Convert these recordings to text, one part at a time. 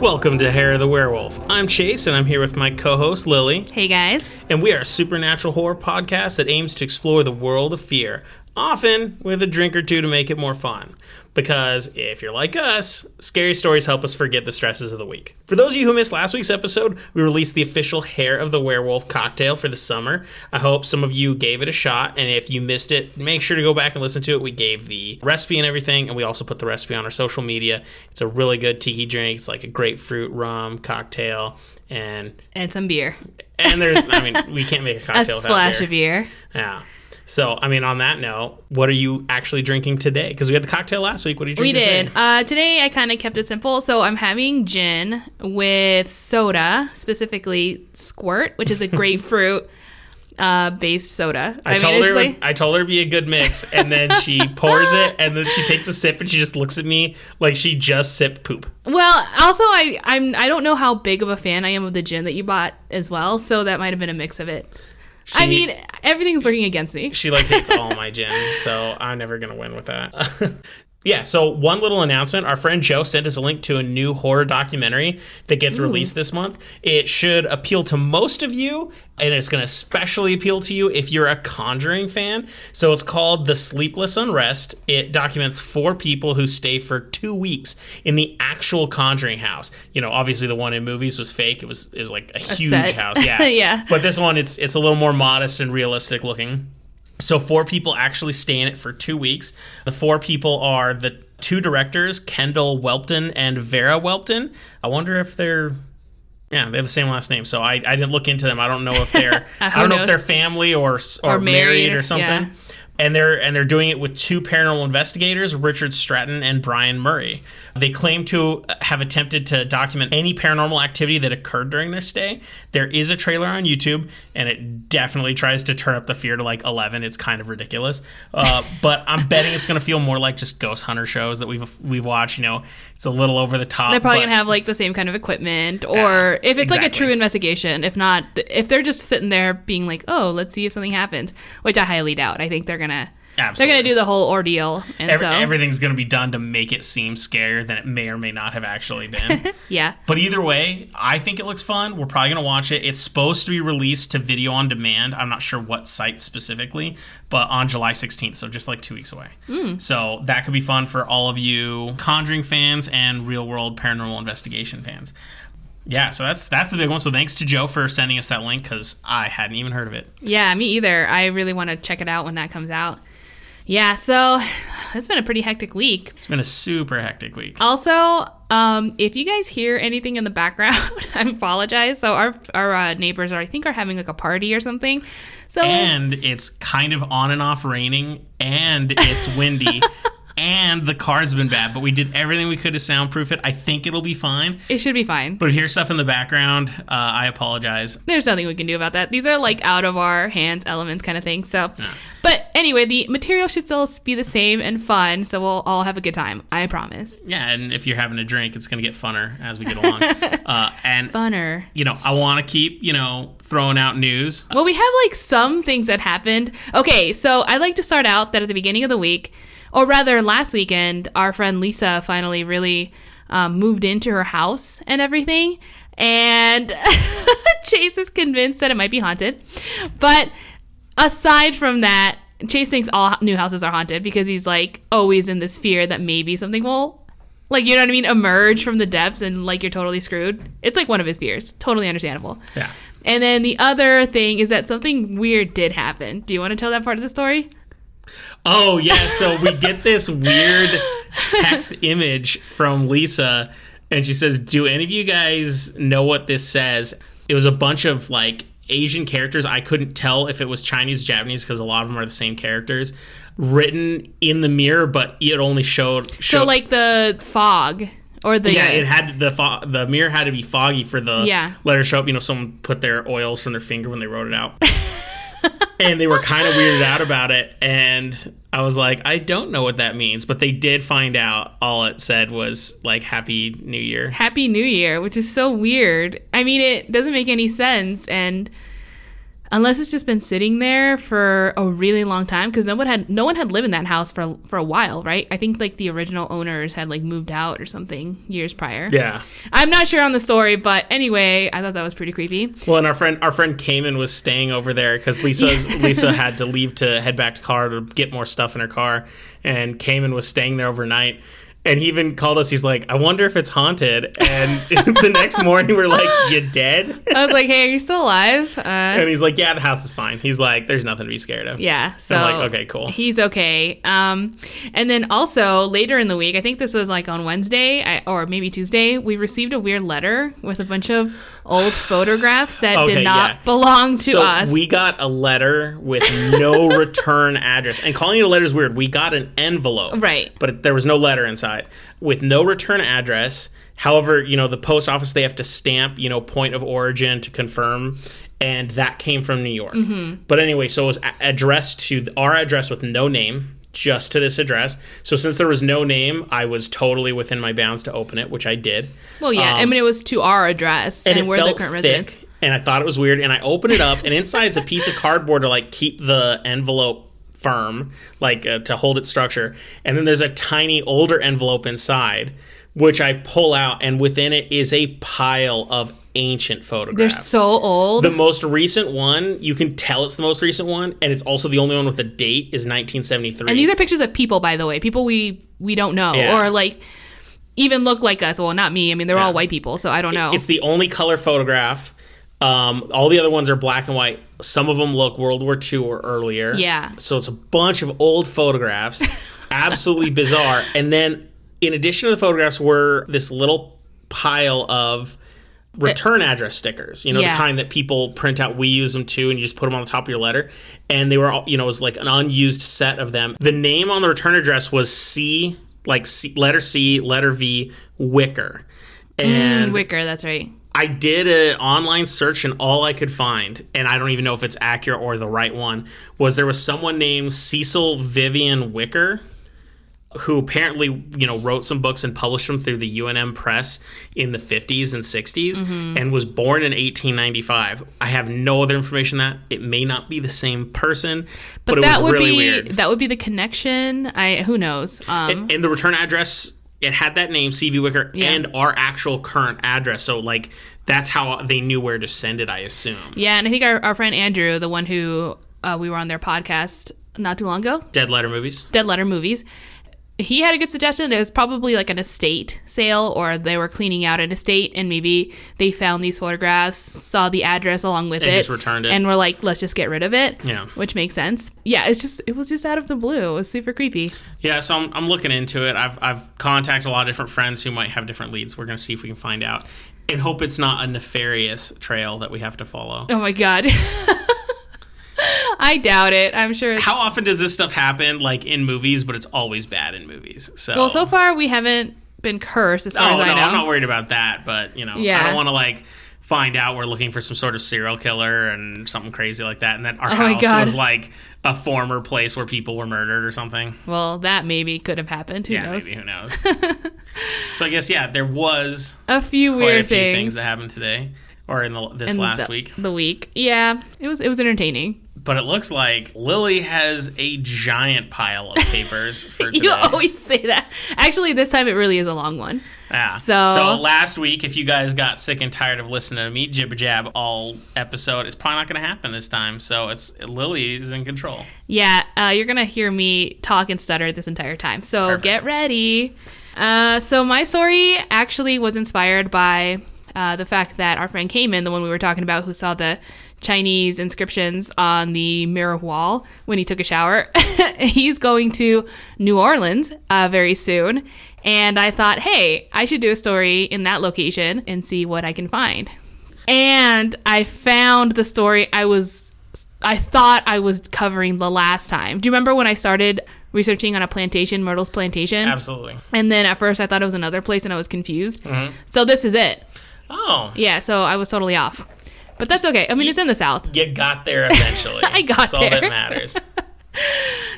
Welcome to Hair of the Werewolf. I'm Chase, and I'm here with my co host, Lily. Hey guys. And we are a supernatural horror podcast that aims to explore the world of fear, often with a drink or two to make it more fun. Because if you're like us, scary stories help us forget the stresses of the week. For those of you who missed last week's episode, we released the official Hair of the Werewolf cocktail for the summer. I hope some of you gave it a shot, and if you missed it, make sure to go back and listen to it. We gave the recipe and everything, and we also put the recipe on our social media. It's a really good tiki drink. It's like a grapefruit rum cocktail, and And some beer. and there's I mean we can't make a A cocktail without splash of beer. Yeah. So, I mean, on that note, what are you actually drinking today? Because we had the cocktail last week. What are you We drinking did. today? Uh, today I kind of kept it simple. So I'm having gin with soda, specifically Squirt, which is a grapefruit uh, based soda. I, told it's her like- I told her it'd be a good mix, and then she pours it, and then she takes a sip, and she just looks at me like she just sipped poop. well, also I I'm I don't know how big of a fan I am of the gin that you bought as well, so that might have been a mix of it. I mean, everything's working against me. She like hates all my gin, so I'm never gonna win with that. yeah. So one little announcement: our friend Joe sent us a link to a new horror documentary that gets hmm. released this month. It should appeal to most of you, and it's gonna especially appeal to you if you're a Conjuring fan. So it's called The Sleepless Unrest. It documents four people who stay for two weeks in the actual Conjuring house. You know, obviously the one in movies was fake. It was it was like a, huge set. house. Yeah. Yeah. But this one, it's it's a little more modest and realistic looking. So four people actually stay in it for two weeks. The four people are the two directors, Kendall Whelpton and Vera Whelpton. I wonder if they're yeah, they have the same last name. So I, I didn't look into them. I don't know if they're uh, I don't know if they're family or or, Or married, married, or something. yeah. And they're and they're doing it with two paranormal investigators, Richard Stratton and Brian Murray. They claim to have attempted to document any paranormal activity that occurred during their stay. There is a trailer on YouTube, and it definitely tries to turn up the fear to like eleven. It's kind of ridiculous, uh, but I'm betting it's going to feel more like just ghost hunter shows that we've we've watched. You know, it's a little over the top. They're probably but- gonna have like the same kind of equipment, or if it's like a true investigation. If not, if they're just sitting there being like, "Oh, let's see if something happens," which I highly doubt. I think they're gonna they're gonna do the whole ordeal, and Every, so everything's going to be done to make it seem scarier than it may or may not have actually been. yeah, But either way, I think it looks fun. We're probably going to watch it. It's supposed to be released to video on demand. I'm not sure what site specifically, but on July 16th, so just like two weeks away. Hmm. So that could be fun for all of you Conjuring fans and real world paranormal investigation fans. Yeah, so that's that's the big one. So thanks to Joe for sending us that link because I hadn't even heard of it. yeah, me either. I really want to check it out when that comes out. Yeah, so it's been a pretty hectic week. It's been a super hectic week. Also, um, if you guys hear anything in the background, I apologize. So our our uh, neighbors are, I think, are having like a party or something. So and it's kind of on and off raining and it's windy and the car's been bad but we did everything we could to soundproof it i think it'll be fine it should be fine. but if you hear stuff in the background uh, i apologize there's nothing we can do about that. These are like out of our hands elements kind of thing. So, but anyway, the material should still be the same and fun. So we'll all have a good time. I promise. yeah and if you're having a drink it's going to get funner as we get along uh, and Funner. you know i want to keep you know throwing out news Well, we have like some things that happened. Okay, so I'd like to start out that at the beginning of the week, or rather last weekend, our friend Lisa finally really um, moved into her house and everything. And Chase is convinced that it might be haunted. But aside from that, Chase thinks all new houses are haunted because he's like always in this fear that maybe something will, like, you know what I mean, emerge from the depths and like you're totally screwed. It's like one of his fears. Totally understandable. yeah And then the other thing is that something weird did happen. Do you want to tell that part of the story? Oh yeah, so we get this weird text image from Lisa and she says, "Do any of you guys know what this says?" It was a bunch of like Asian characters. I couldn't tell if it was Chinese, Japanese because a lot of them are the same characters written in the mirror, but it only showed, showed So like the fog or the yeah, it had the fo- the mirror had to be foggy for the Yeah. letter show up. You know, someone put their oils from their finger when they wrote it out. and they were kind of weirded out about it. And I was like, I don't know what that means. But they did find out. All it said was like Happy New Year. Happy New Year, which is so weird. I mean, it doesn't make any sense. And unless it's just been sitting there for a really long time because no one had no one had lived in that house for for a while, right? I think like the original owners had like moved out or something years prior. Yeah. I'm not sure on the story, but anyway, I thought that was pretty creepy. Well, and our friend our friend Cayman was staying over there because Lisa's Lisa had to leave to head back to Colorado to get more stuff in her car, and Cayman was staying there overnight. And he even called us. He's like, "I wonder if it's haunted." And the next morning, we're like, "You dead?" I was like, "Hey, are you still alive?" Uh, And he's like, "Yeah, the house is fine." He's like, "There's nothing to be scared of." yeah, so I'm like, "Okay, cool." He's okay. Um, and then also later in the week, I think this was like on Wednesday I, or maybe Tuesday, we received a weird letter with a bunch of old photographs that Okay, did not yeah. belong to so us. we got a letter with no return address, and calling it a letter is weird. We got an envelope, Right. But there was no letter inside with no return address. However, you know the post office they have to stamp, you know, point of origin to confirm, and that came from New York. Mm-hmm. But anyway, so it was addressed to our address with no name. Just to this address. So since there was no name, I was totally within my bounds to open it, which I did. well, yeah, I mean it was to our address and, um, and, we're the current thick, residents. and I thought it was weird. And I opened it up, and inside it's a piece of cardboard to like keep the envelope firm, like uh, to hold its structure. And then there's a tiny older envelope inside, which I pull out, and within it is a pile of ancient photographs. They're so old. the most recent one, you can tell it's the most recent one, and it's also the only one with a date is 1973. and these are pictures of people, by the way, people we we don't know Yeah. or like even look like us. Well, not me. I mean, they're all white people, so I don't know. It's the only color photograph. Um, all the other ones are black and white. Some of them look World War II or earlier. Yeah. So it's a bunch of old photographs. Absolutely bizarre. And then, in addition to the photographs, were this little pile of return address stickers. You know, Yeah. the kind that people print out. We use them too, and you just put them on the top of your letter. And they were, all, you know, it was like an unused set of them. The name on the return address was C, like C, letter C, letter V, Wicker. Mm, and Wicker, that's right. I did an online search and all I could find, and I don't even know if it's accurate or the right one, was there was someone named Cecil Vivian Wicker who apparently, you know, wrote some books and published them through the UNM press in the 50s and 60s Mm-hmm. and was born in 1895. I have no other information than that. It may not be the same person, but, But, it that was would really be weird. that would be the connection. I who knows. Um, and the return address it had that name cv wicker Yeah. and our actual current address so like that's how they knew where to send it i assume yeah, and I think our, our friend Andrew, the one who uh, we were on their podcast not too long ago, dead letter movies Dead Letter Movies. He had a good suggestion. It was probably like an estate sale, or they were cleaning out an estate, and maybe they found these photographs, saw the address along with And it, just returned it. and were like, "Let's just get rid of it." Yeah. which makes sense. Yeah, it's just it was just out of the blue. It was super creepy. yeah so I'm, I'm looking into it I've, I've contacted a lot of different friends who might have different leads we're going to see if we can find out and hope it's not a nefarious trail that we have to follow Oh my god. I doubt it. I'm sure. It's, how often does this stuff happen like in movies but it's always bad in movies so well, so far we haven't been cursed, as far oh as no I know. i'm not worried about that but you know i don't want to like find out we're looking for some sort of serial killer and something crazy like that and that our Oh house was like a former place where people were murdered or something Well, that maybe could have happened. Who yeah knows? maybe who knows so i guess yeah there was A few weird a few things. things that happened today or in the, this in last the, week The week. Yeah, it was it was entertaining. But it looks like lily has a giant pile of papers for today You always say that. Actually, this time it really is a long one. Yeah. So- so last week, if you guys got sick and tired of listening to me jibber jab all episode, it's probably not going to happen this time. So it's Lily's in control. Yeah, uh, you're gonna hear me talk and stutter this entire time. So Perfect. get ready. Uh, so my story actually was inspired by uh, the fact that our friend Cayman, the one we were talking about, who saw the Chinese inscriptions on the mirror wall when he took a shower, he's going to New Orleans uh, very soon. And I thought, hey, I should do a story in that location and see what I can find. And I found the story I was I thought I was covering the last time. Do you remember when I started researching on a plantation, Myrtle's plantation? Absolutely. And then at first I thought it was another place and I was confused. Mm-hmm. So this is it. Oh, Yeah, so I was totally off. But that's okay. I mean, it's in the South. you got there eventually. I got That's all that matters.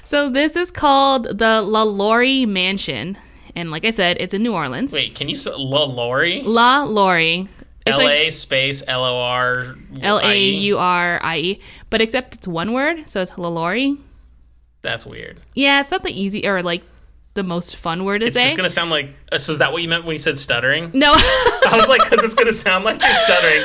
So this is called the La Laurie Mansion. And like I said, it's in New Orleans. Wait, can you spell La Lori? La Laurie. It's L like- space L O R L A? U R I E, but except it's one word, so it's Lalori. That's weird. Yeah, it's not the easy or like the most fun word to It's say. just gonna sound like. uh, So is that what you meant when you said stuttering? no, I was like, because it's gonna sound like you're stuttering.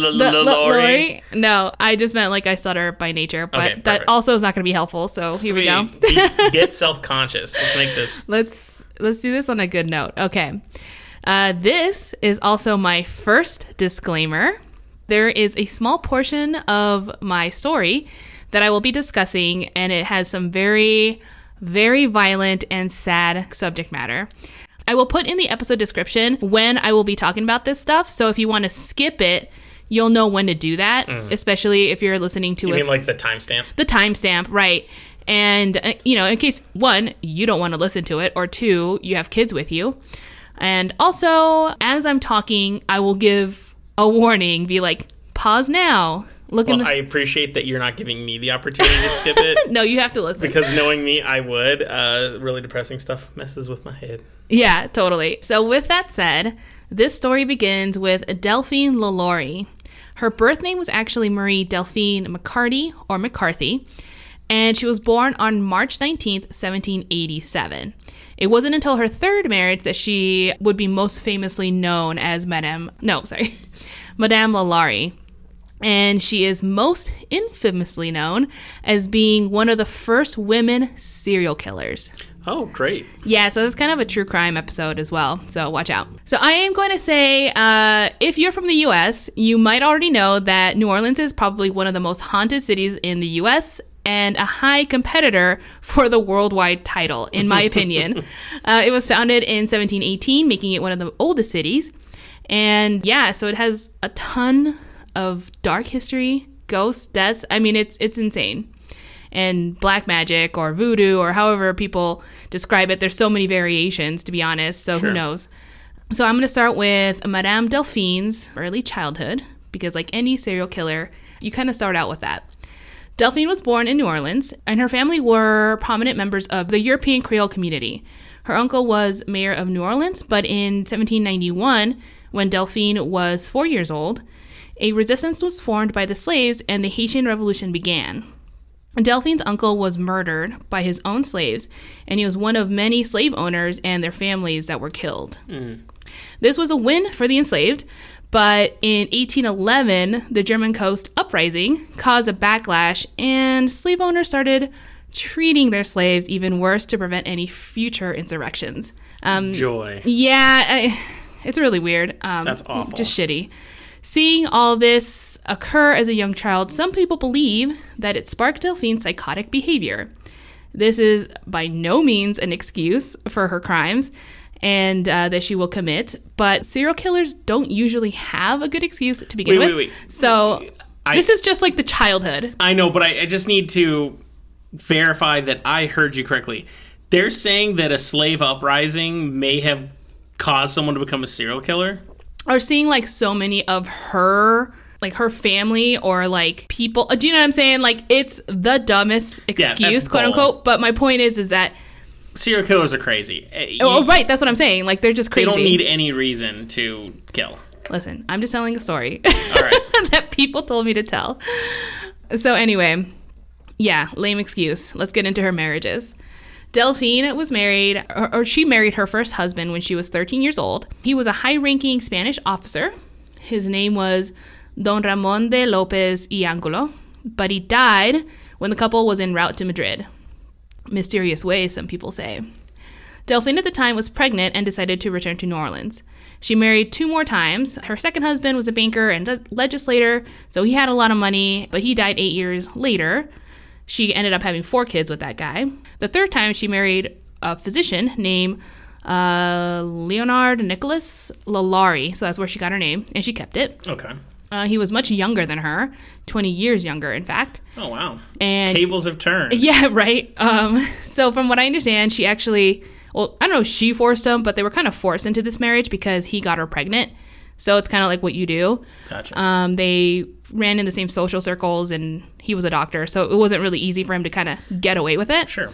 Lori. No, I just meant like I stutter by nature, but Okay, that also is not going to be helpful. So here we go. Get self conscious. Let's make this. let's let's do this on a good note. Okay. Uh, this is also my first disclaimer. There is a small portion of my story that I will be discussing, and it has some very, very violent and sad subject matter. I will put in the episode description when I will be talking about this stuff. So if you want to skip it, you'll know when to do that, especially if you're listening to it. You mean like the timestamp? the timestamp, right? And uh, you know, in case one, you don't want to listen to it, or two, you have kids with you. And also, as I'm talking, I will give a warning, be like, pause now. Look Well, the I appreciate that you're not giving me the opportunity to skip it. No, you have to listen. Because knowing me, I would. Uh, really depressing stuff messes with my head. Yeah, totally. So, with that said, this story begins with Delphine Lalaurie. Her birth name was actually Marie Delphine McCarty or McCarthy, and she was born on March 19th, 1787. It wasn't until her third marriage that she would be most famously known as Madame, no, sorry, Madame Lalaurie. And she is most infamously known as being one of the first women serial killers. Oh, great. Yeah, so it's kind of a true crime episode as well. So watch out. So I am going to say, uh, if you're from the U.S., you might already know that New Orleans is probably one of the most haunted cities in the U.S. and a high competitor for the worldwide title, in my opinion. uh, it was founded in 1718, making it one of the oldest cities. And yeah, so it has a ton of dark history, ghosts, deaths. I mean, it's it's insane and black magic or voodoo or however people describe it. There's so many variations, to be honest. So Sure. who knows? So I'm going to start with Madame Delphine's early childhood because, like any serial killer, you kind of start out with that. Delphine was born in New Orleans, and her family were prominent members of the European Creole community. Her uncle was mayor of New Orleans, but in 1791, when Delphine was four years old, a resistance was formed by the slaves and the Haitian Revolution began. Delphine's uncle was murdered by his own slaves, and he was one of many slave owners and their families that were killed. This was a win for the enslaved, but in 1811, the German coast uprising caused a backlash, and slave owners started treating their slaves even worse to prevent any future insurrections. Um, Joy. yeah, I, it's really weird. Um, That's awful. Just shitty. Seeing all this occur as a young child, some people believe that it sparked Delphine's psychotic behavior. This is by no means an excuse for her crimes and uh, that she will commit, but serial killers don't usually have a good excuse to begin Wait, with. wait, wait. So I- this is just like the childhood. I know, but I, I just need to verify that I heard you correctly. They're saying that a slave uprising may have caused someone to become a serial killer. Or seeing like so many of her like her family or like people do you know what i'm saying like it's the dumbest excuse quote unquote but my point is is that Serial killers are crazy. Eh, oh you- right that's what i'm saying like they're just crazy. They don't need any reason to kill. listen i'm just telling a story All right. that people told me to tell so anyway yeah lame excuse let's get into her marriages Delphine was married, or, or she married her first husband when she was 13 years old. He was a high ranking Spanish officer. His name was Don Ramon de Lopez y Angulo, but he died when the couple was en route to Madrid. Mysterious way, some people say. Delphine at the time was pregnant and decided to return to New Orleans. She married two more times. Her second husband was a banker and legislator, so he had a lot of money, but he died eight years later. She ended up having four kids with that guy. The third time, she married a physician named uh, Leonard Nicholas Lalaurie, so that's where she got her name, and she kept it. Okay. Uh, he was much younger than her, 20 years younger, in fact. Oh wow. And Tables have turned. yeah, right. Um, so from what I understand, she actually, well, I don't know if she forced him, but they were kind of forced into this marriage because he got her pregnant. So it's kind of like what you do. Gotcha. Um, they ran in the same social circles, and he was a doctor, so it wasn't really easy for him to kind of get away with it. sure.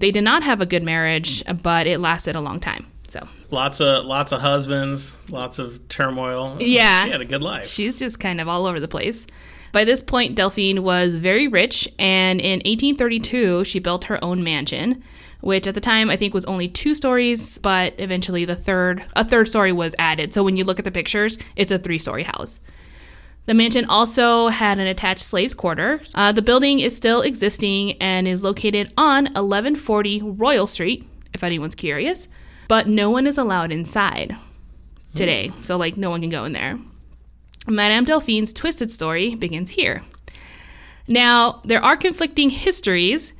They did not have a good marriage, but it lasted a long time. So Lots of lots of husbands, lots of turmoil. Yeah. she had a good life. she's just kind of all over the place. By this point, Delphine was very rich, and in 1832, she built her own mansion, which at the time I think was only two stories, but eventually the third a third story was added. So when you look at the pictures, it's a three story house. The mansion also had an attached slaves' quarter. Uh, the building is still existing and is located on 1140 Royal Street, if anyone's curious, but no one is allowed inside today. So, like, no one can go in there. Madame Delphine's twisted story begins here. Now, there are conflicting histories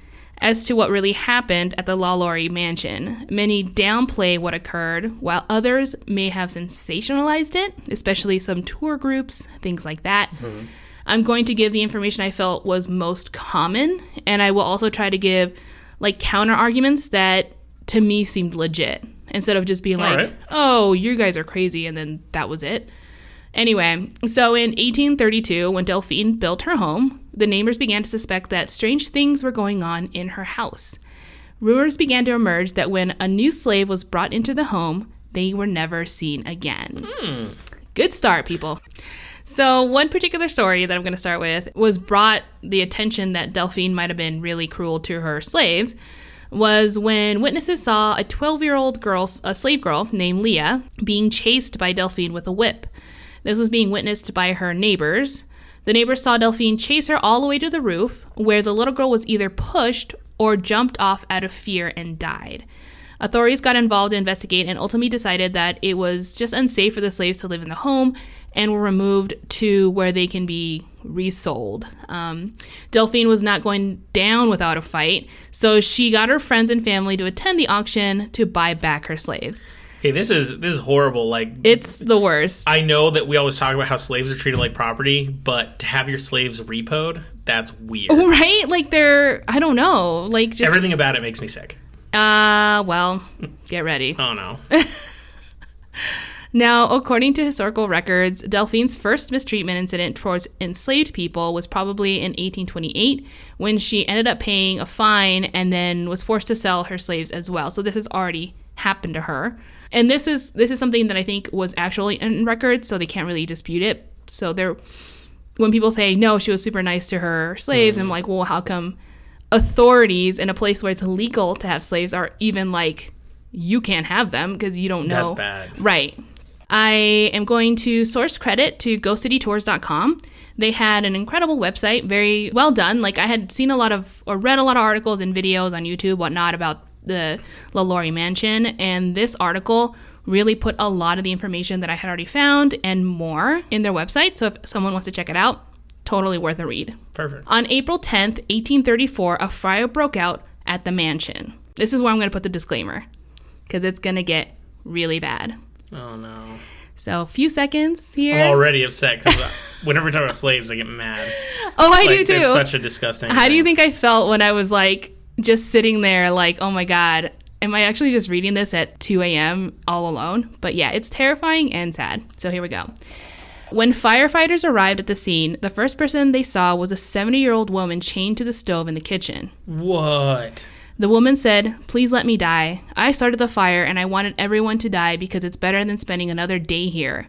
as to what really happened at the LaLaurie mansion. Many downplay what occurred, while others may have sensationalized it, especially some tour groups, things like that. Mm-hmm. I'm going to give the information I felt was most common, and I will also try to give like counter arguments that to me seemed legit instead of just being like, right. oh, you guys are crazy, and then that was it. Anyway, so in 1832, when Delphine built her home, the neighbors began to suspect that strange things were going on in her house. Rumors began to emerge that when a new slave was brought into the home, they were never seen again. Good start, people. So, one particular story that I'm going to start with was brought the attention that Delphine might have been really cruel to her slaves was when witnesses saw a 12-year-old girl, a slave girl named Leah, being chased by Delphine with a whip. This was being witnessed by her neighbors. The neighbors saw Delphine chase her all the way to the roof, where the little girl was either pushed or jumped off out of fear and died. Authorities got involved to investigate and ultimately decided that it was just unsafe for the slaves to live in the home and were removed to where they can be resold. Um, Delphine was not going down without a fight, so she got her friends and family to attend the auction to buy back her slaves. Hey, this is this is horrible. Like It's the worst. I know that we always talk about how slaves are treated like property, but to have your slaves repoed, that's weird. right? Like they're, I don't know, like just, Everything about it makes me sick. uh, well, get ready. Oh no. Now, according to historical records, Delphine's first mistreatment incident towards enslaved people was probably in 1828 when she ended up paying a fine and then was forced to sell her slaves as well. So this has already happened to her. And this is this is something that I think was actually in record, so they can't really dispute it. So they're when people say no, she was super nice to her slaves, I'm mm. like, well, how come authorities in a place where it's illegal to have slaves are even like you can't have them because you don't know That's bad. Right. I am going to source credit to GoCityTours.com. They had an incredible website, very well done. Like I had seen a lot of or read a lot of articles and videos on YouTube, whatnot, about the LaLaurie Mansion, and this article really put a lot of the information that I had already found and more in their website. So if someone wants to check it out, totally worth a read. Perfect. On April 10th, 1834, a fire broke out at the mansion. This is where I'm going to put the disclaimer because it's going to get really bad. Oh no. So, a few seconds here. I'm already upset because uh, whenever we talk about slaves, I get mad. oh, I Like do too. it's such a disgusting. How do you think I felt when I was like just sitting there, like, oh my God, am I actually just reading this at 2 a.m. all alone? But yeah, it's terrifying and sad. So, here we go. When firefighters arrived at the scene, the first person they saw was a 70 year old woman chained to the stove in the kitchen. What? The woman said, Please let me die. I started the fire and I wanted everyone to die because it's better than spending another day here.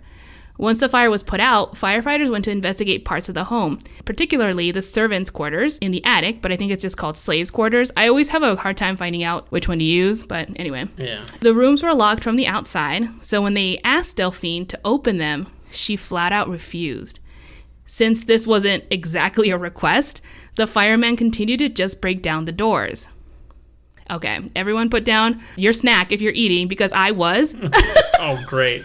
Once the fire was put out, firefighters went to investigate parts of the home, particularly the servants' quarters in the attic, but I think it's just called slaves' quarters. I always have a hard time finding out which one to use, but anyway. Yeah. The rooms were locked from the outside, so when they asked Delphine to open them, she flat out refused. Since this wasn't exactly a request, the fireman continued to just break down the doors. Okay, everyone put down your snack if you're eating because I was. Oh great.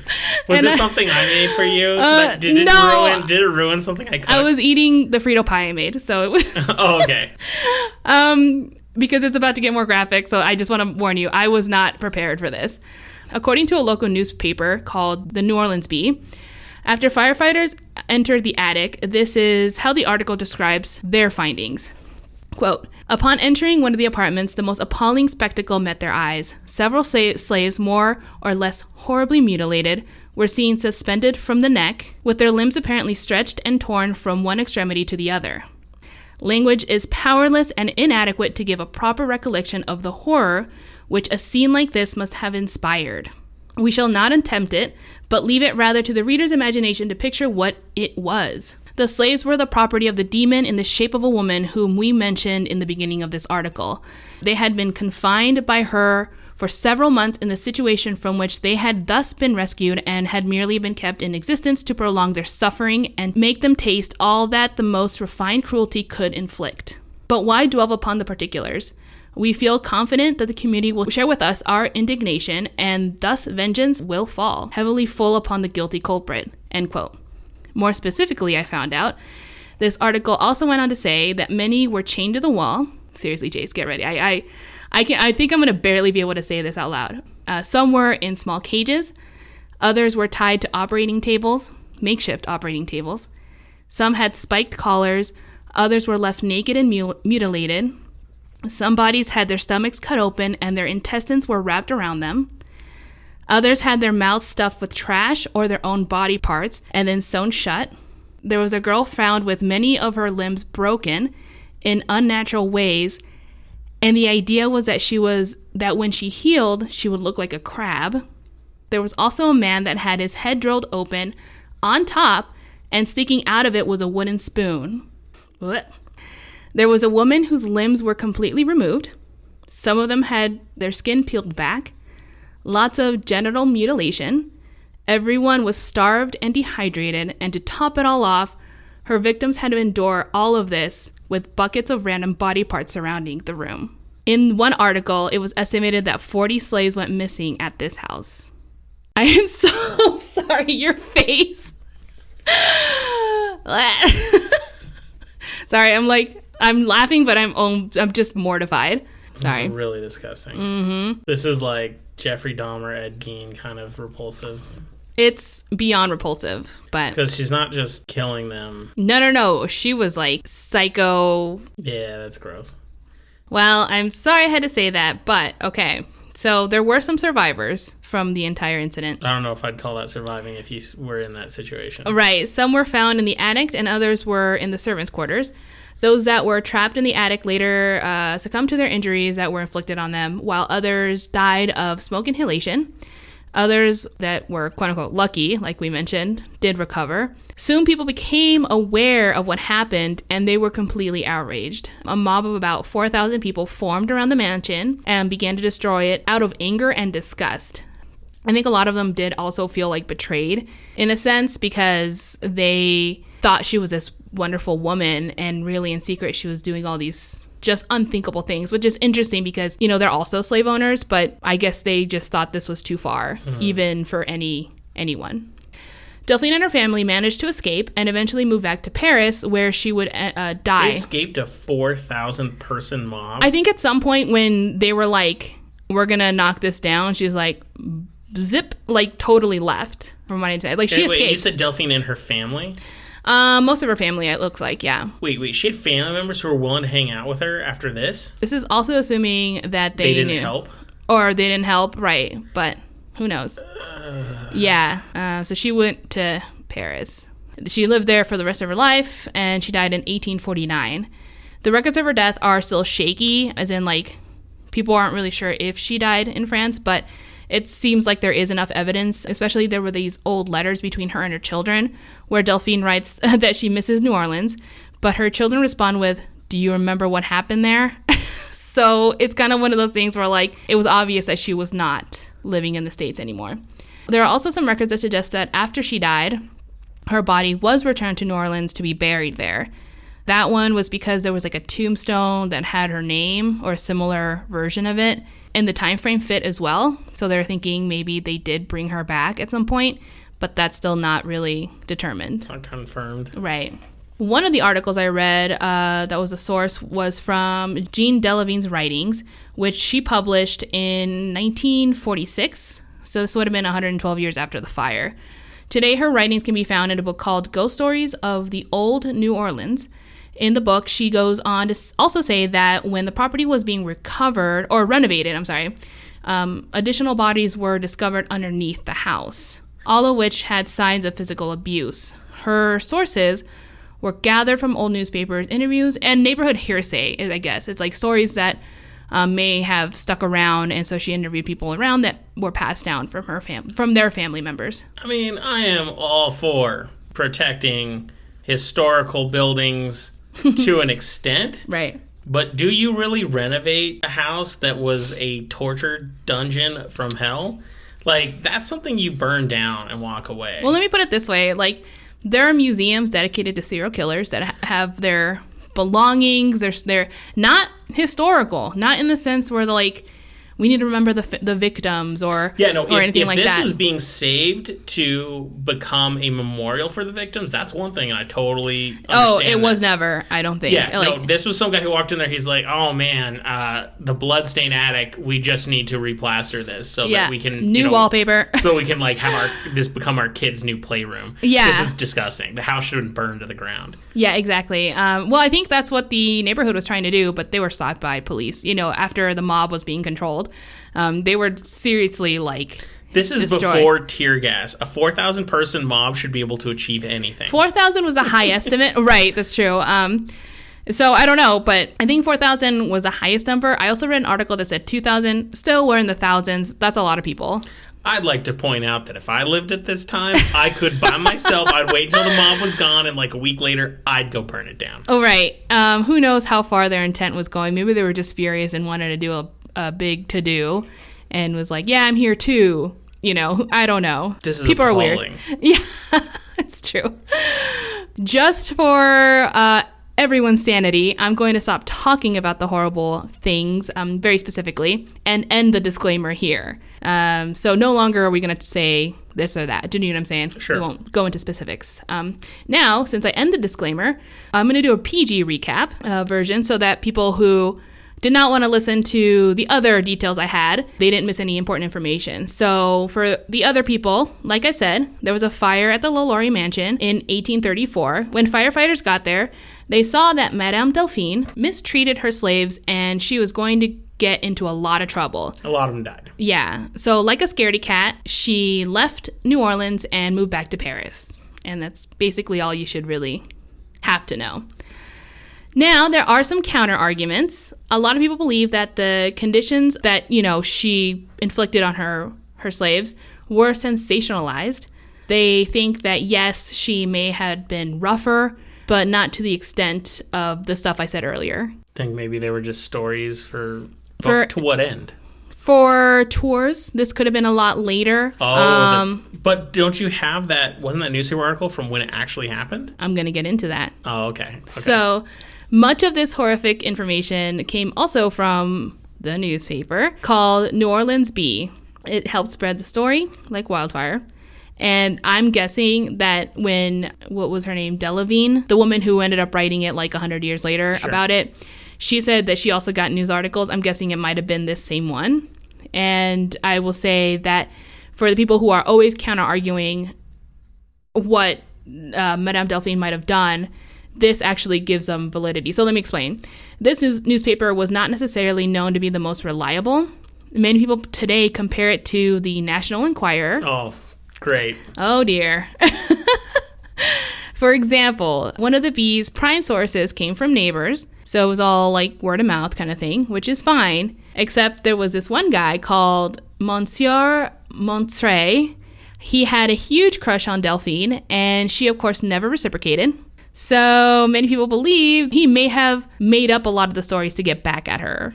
Was this I- something I made for you? Uh, did it no. ruin? Did it ruin something I could? I was eating the Frito pie I made, so it was oh okay. um because it's about to get more graphic, so I just want to warn you, I was not prepared for this. According to a local newspaper called the New Orleans Bee, after firefighters entered the attic, this is how the article describes their findings. Quote Upon entering one of the apartments, the most appalling spectacle met their eyes. Several slaves, more or less horribly mutilated, were seen suspended from the neck, with their limbs apparently stretched and torn from one extremity to the other. Language is powerless and inadequate to give a proper recollection of the horror which a scene like this must have inspired. We shall not attempt it, but leave it rather to the reader's imagination to picture what it was. The slaves were the property of the demon in the shape of a woman whom we mentioned in the beginning of this article. They had been confined by her for several months in the situation from which they had thus been rescued and had merely been kept in existence to prolong their suffering and make them taste all that the most refined cruelty could inflict. But why dwell upon the particulars? We feel confident that the community will share with us our indignation, and thus vengeance will fall heavily full upon the guilty culprit. End quote. More specifically, I found out this article also went on to say that many were chained to the wall. Seriously, Chase, get ready. I, I, I can. I think I'm gonna barely be able to say this out loud. Uh, some were in small cages. Others were tied to operating tables, makeshift operating tables. Some had spiked collars. Others were left naked and mutilated. Some bodies had their stomachs cut open and their intestines were wrapped around them. Others had their mouths stuffed with trash or their own body parts and then sewn shut. There was a girl found with many of her limbs broken in unnatural ways, and the idea was that she was that when she healed, she would look like a crab. There was also a man that had his head drilled open on top, and sticking out of it was a wooden spoon. Blech. There was a woman whose limbs were completely removed. Some of them had their skin peeled back. Lots of genital mutilation. Everyone was starved and dehydrated, and to top it all off, her victims had to endure all of this with buckets of random body parts surrounding the room. In one article, it was estimated that 40 slaves went missing at this house. I am so sorry, your face. sorry, I'm like I'm laughing, but I'm I'm just mortified. Sorry. It's really disgusting. Mm-hmm. This is like Jeffrey Dahmer, Ed Gein kind of repulsive. It's beyond repulsive, but because she's not just killing them. No, no, no. She was like psycho. Yeah, that's gross. Well, I'm sorry I had to say that, but okay. So there were some survivors from the entire incident. I don't know if I'd call that surviving if you were in that situation. Right. Some were found in the attic, and others were in the servants' quarters. Those that were trapped in the attic later uh, succumbed to their injuries that were inflicted on them, while others died of smoke inhalation. Others that were quote unquote lucky, like we mentioned, did recover. Soon people became aware of what happened and they were completely outraged. A mob of about 4,000 people formed around the mansion and began to destroy it out of anger and disgust. I think a lot of them did also feel like betrayed in a sense because they thought she was this wonderful woman and really in secret she was doing all these just unthinkable things, which is interesting because, you know, they're also slave owners, but I guess they just thought this was too far, mm-hmm. even for any anyone. Delphine and her family managed to escape and eventually move back to Paris, where she would uh, uh die. They escaped a 4,000 person mob? I think at some point when they were like, we're going to knock this down, she's like, zip, like totally left, from what I said. Like she wait, escaped. You said Delphine and her family? Um, most of her family, it looks like, yeah. Wait, wait. She had family members who were willing to hang out with her after this. This is also assuming that they, they didn't knew. help, or they didn't help, right? But who knows? Uh... Yeah. Uh, so she went to Paris. She lived there for the rest of her life, and she died in 1849. The records of her death are still shaky, as in like people aren't really sure if she died in France, but it seems like there is enough evidence, especially there were these old letters between her and her children where Delphine writes that she misses New Orleans, but her children respond with, Do you remember what happened there? so it's kind of one of those things where, like, it was obvious that she was not living in the States anymore. There are also some records that suggest that after she died, her body was returned to New Orleans to be buried there. That one was because there was like a tombstone that had her name or a similar version of it and the time frame fit as well. So they're thinking maybe they did bring her back at some point, but that's still not really determined. It's not confirmed. Right. One of the articles I read uh, that was a source was from Jeanne deLavigne's writings, which she published in 1946. So this would have been 112 years after the fire. Today, her writings can be found in a book called Ghost Stories of the Old New Orleans. In the book, she goes on to also say that when the property was being recovered or renovated, I'm sorry, um, additional bodies were discovered underneath the house, all of which had signs of physical abuse. Her sources were gathered from old newspapers, interviews, and neighborhood hearsay, I guess. It's like stories that um, may have stuck around, and so she interviewed people around that were passed down from her fam- from their family members. I mean, I am all for protecting historical buildings to an extent. Right. But do you really renovate a house that was a torture dungeon from hell? Like, that's something you burn down and walk away. Well, let me put it this way: like there are museums dedicated to serial killers that have their belongings. They're they're not historical, not in the sense where the like we need to remember the the victims or yeah, no, or if, anything if like this that. was being saved to become a memorial for the victims, that's one thing, and I totally oh, it was never. I don't think. Yeah, like, no, this was some guy who walked in there. He's like, "Oh man, uh, the bloodstain attic. We just need to replaster this so yeah, that we can new you know, wallpaper. so we can like have our this become our kids' new playroom. Yeah. this is disgusting. The house should have been burned to the ground. Yeah, exactly. Um, well, I think that's what the neighborhood was trying to do, but they were stopped by police. You know, after the mob was being controlled, um, they were seriously like This is Destroy. before tear gas. A four thousand person mob should be able to achieve anything. four thousand was a high estimate. Right, that's true. Um, so I don't know, but I think four thousand was the highest number. I also read an article that said two thousand. Still, we're in the thousands. That's a lot of people. I'd like to point out that if I lived at this time, I could by myself. I'd wait until the mob was gone, and like a week later, I'd go burn it down. Oh, right. Um, who knows how far their intent was going? Maybe they were just furious and wanted to do a, a big to do, and was like, "Yeah, I'm here too." You know, I don't know. This is people appalling. are weird. Yeah, it's true. Just for uh, everyone's sanity, I'm going to stop talking about the horrible things um, very specifically and end the disclaimer here. Um, so no longer are we going to say this or that. Do you know what I'm saying? Sure. We won't go into specifics. Um, now, since I end the disclaimer, I'm going to do a PG recap uh, version so that people who did not want to listen to the other details I had. They didn't miss any important information. So, for the other people, like I said, there was a fire at the LaLaurie mansion in 1834. When firefighters got there, they saw that Madame Delphine mistreated her slaves and she was going to get into a lot of trouble. A lot of them died. Yeah. So, like a scaredy cat, she left New Orleans and moved back to Paris. And that's basically all you should really have to know. Now, there are some counter arguments. A lot of people believe that the conditions that, you know, she inflicted on her her slaves were sensationalized. They think that yes, she may have been rougher, but not to the extent of the stuff I said earlier. I think maybe they were just stories for, For- to what end? For tours, this could have been a lot later. Oh, um, the- but don't you have that? Wasn't that newspaper article from when it actually happened? I'm going to get into that. Oh, okay. okay. So, much of this horrific information came also from the newspaper called New Orleans Bee. It helped spread the story like wildfire. And I'm guessing that when, what was her name? deLavigne, the woman who ended up writing it like 100 years later Sure. about it, she said that she also got news articles. I'm guessing it might have been this same one. And I will say that for the people who are always counter arguing what uh, Madame Delphine might have done, this actually gives them validity. So let me explain. This news- newspaper was not necessarily known to be the most reliable. Many people today compare it to the National Enquirer. oh, great. Oh dear. For example, one of the bee's prime sources came from neighbors, so it was all like word of mouth kind of thing, which is fine. Except there was this one guy called Monsieur Montreuil. He had a huge crush on Delphine, and she, of course, never reciprocated. So many people believe he may have made up a lot of the stories to get back at her.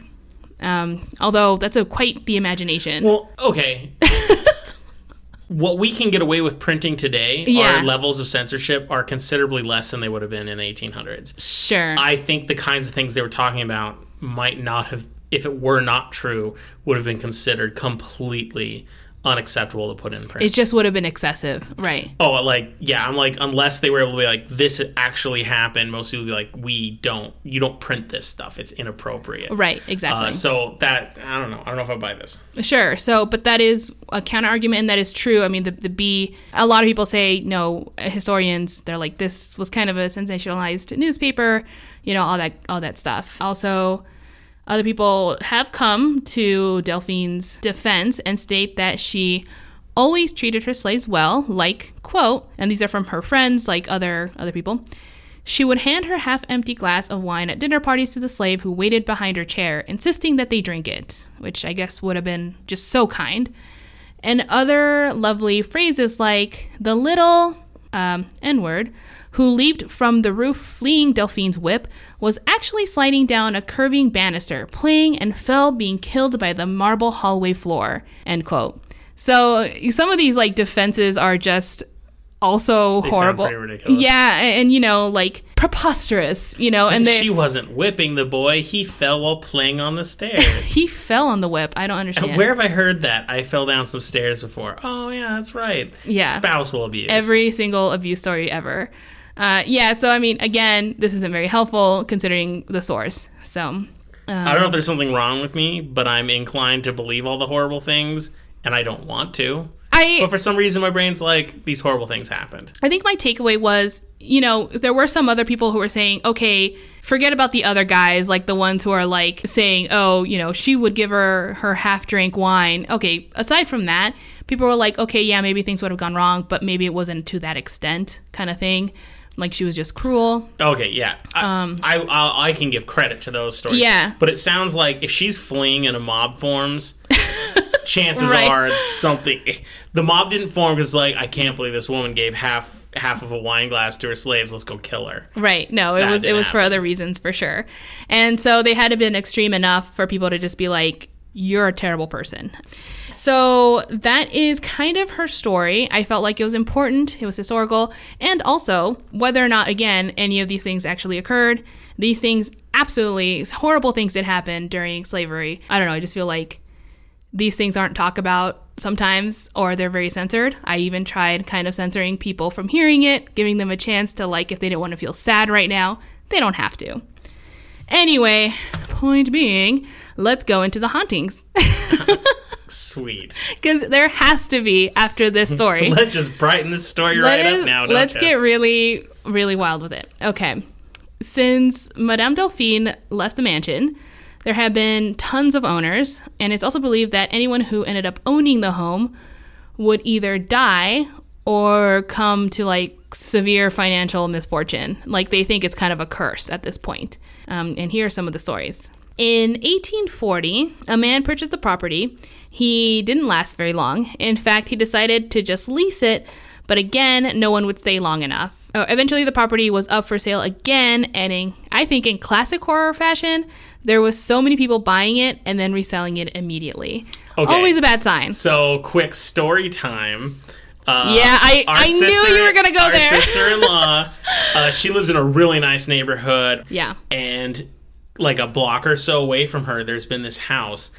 Um, although that's a quite the imagination. Well, okay. what we can get away with printing today, Yeah. our levels of censorship are considerably less than they would have been in the 1800s. sure. I think the kinds of things they were talking about might not have, if it were not true, would have been considered completely unacceptable to put in print. it just would have been excessive. Right. oh, like yeah, I'm like unless they were able to be like this actually happened, most people would be like we don't, you don't print this stuff, it's inappropriate. Right, exactly. Uh, so that I don't know, I don't know if I buy this. Sure. So, but that is a counter argument, and that is true. I mean, the the Bee. A lot of people say no. Historians, they're like this was kind of a sensationalized newspaper, you know, all that all that stuff. Also, other people have come to Delphine's defense and state that she always treated her slaves well, like quote, and these are from her friends, like other other people. She would hand her half empty glass of wine at dinner parties to the slave who waited behind her chair, insisting that they drink it, which I guess would have been just so kind. And other lovely phrases like the little um, N word who leaped from the roof fleeing Delphine's whip was actually sliding down a curving banister, playing and fell being killed by the marble hallway floor. End quote. So some of these like defenses are just also They horrible. Yeah, and, and, you know, like preposterous, you know, and And they she wasn't whipping the boy. He fell while playing on the stairs. he fell on the whip. I don't understand. Where have I heard that? I fell down some stairs before. Oh yeah, that's right. Yeah. Spousal abuse. Every single abuse story ever. Uh, yeah, so I mean, again, this isn't very helpful considering the source. So, I don't know if there's something wrong with me, but I'm inclined to believe all the horrible things, and I don't want to. I But for some reason, my brain's like, these horrible things happened. I think my takeaway was, you know, there were some other people who were saying, okay, forget about the other guys, like the ones who are like saying, oh, you know, she would give her her half drink wine. Okay, aside from that, people were like, okay, yeah, maybe things would have gone wrong, but maybe it wasn't to that extent, kind of thing. Like she was just cruel. Okay, yeah, I, I, I I can give credit to those stories. Um, Yeah. but it sounds like if she's fleeing and a mob forms, chances Right. are something. The mob didn't form because like I can't believe this woman gave half half of a wine glass to her slaves. Let's go kill her. Right. No, it That was it was for other reasons for sure. And so they had to been extreme enough for people to just be like, You're a terrible person. So that is kind of her story. I felt like it was important, it was historical, and also whether or not again any of these things actually occurred, these things absolutely horrible things did happen during slavery. I don't know, I just feel like these things aren't talked about sometimes or they're very censored. I even tried kind of censoring people from hearing it, giving them a chance to like if they didn't want to feel sad right now, they don't have to. Anyway, point being, let's go into the hauntings Sweet. because there has to be after this story. Let's just brighten this story Let right us- up now. Don't let's get really, really wild with it. Okay. Since Madame Delphine left the mansion, there have been tons of owners, and it's also believed that anyone who ended up owning the home would either die or come to like severe financial misfortune. Like they think it's kind of a curse at this point. Um, and here are some of the stories. In 1840, a man purchased the property. He didn't last very long. In fact, he decided to just lease it, but again, no one would stay long enough. Uh, eventually, the property was up for sale again, and in, I think in classic horror fashion, there was so many people buying it and then reselling it immediately. Okay. Always a bad sign. So, quick story time. Uh, Yeah, I- our I knew you were gonna go our there. sister-in-law, uh, she lives in a really nice neighborhood. Yeah. and like a block or so away from her, there's been this house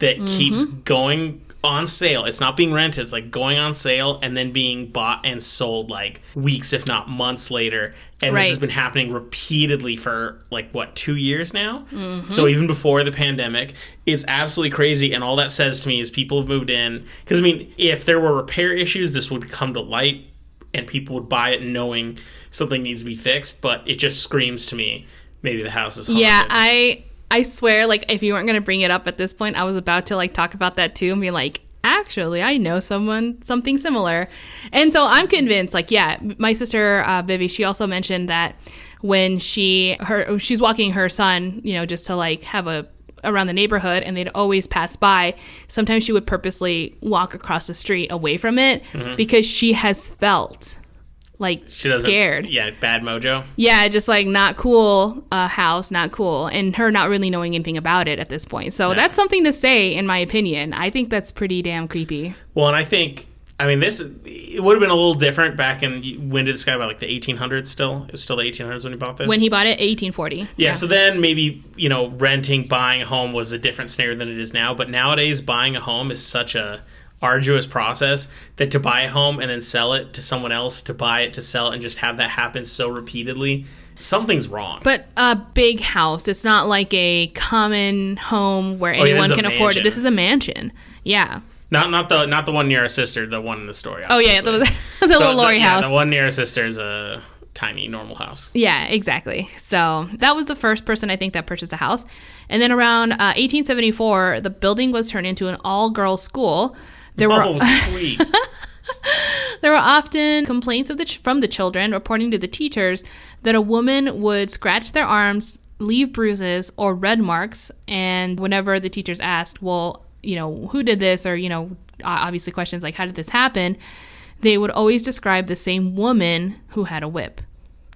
that Mm-hmm. keeps going on sale. It's not being rented; it's like going on sale and then being bought and sold like weeks, if not months later. And this has been happening repeatedly for like what two years now. Mm-hmm. So even before the pandemic, it's absolutely crazy. And all that says to me is people have moved in because I mean, if there were repair issues, this would come to light and people would buy it knowing something needs to be fixed. But it just screams to me maybe the house is haunted. Yeah, I I swear, like if you weren't gonna bring it up at this point, I was about to like talk about that too and be like, actually, I know someone something similar, and so I'm convinced. Like, yeah, my sister uh, Vivi, she also mentioned that when she her she's walking her son, you know, just to like have a around the neighborhood and they'd always pass by sometimes she would purposely walk across the street away from it because she has felt like. She scared Yeah, bad mojo. yeah, just like not cool uh, house, not cool, and her not really knowing anything about it at this point. So that's something to say, in my opinion. I think that's pretty damn creepy. Well, and I think I mean this it would have been a little different back in when did this guy buy like the 1800s still? It was still the 1800s when he bought this. When he bought it, 1840. yeah, so then maybe, you know, renting, buying a home was a different scenario than it is now, but nowadays buying a home is such a arduous process that to buy a home and then sell it to someone else, to buy it, to sell it and just have that happen so repeatedly, something's wrong. But a big house. It's not like a common home where Oh, yeah, anyone can afford it. This is a mansion. Yeah. not not the not the one near our sister, the one in the story. Oh yeah, obviously. the, the The- little the- Lori yeah, house. the one near our sister is a tiny normal house. Yeah, exactly. So that was the first person I think that purchased a house. And then around uh, 1874, the building was turned into an all girls school. There were Oh, sweet. There were often complaints of the ch- from the children reporting to the teachers that a woman would scratch their arms, leave bruises or red marks, and whenever the teachers asked, "Well, you know, who did this?" or you know, obviously questions like, "How did this happen?" they would always describe the same woman who had a whip.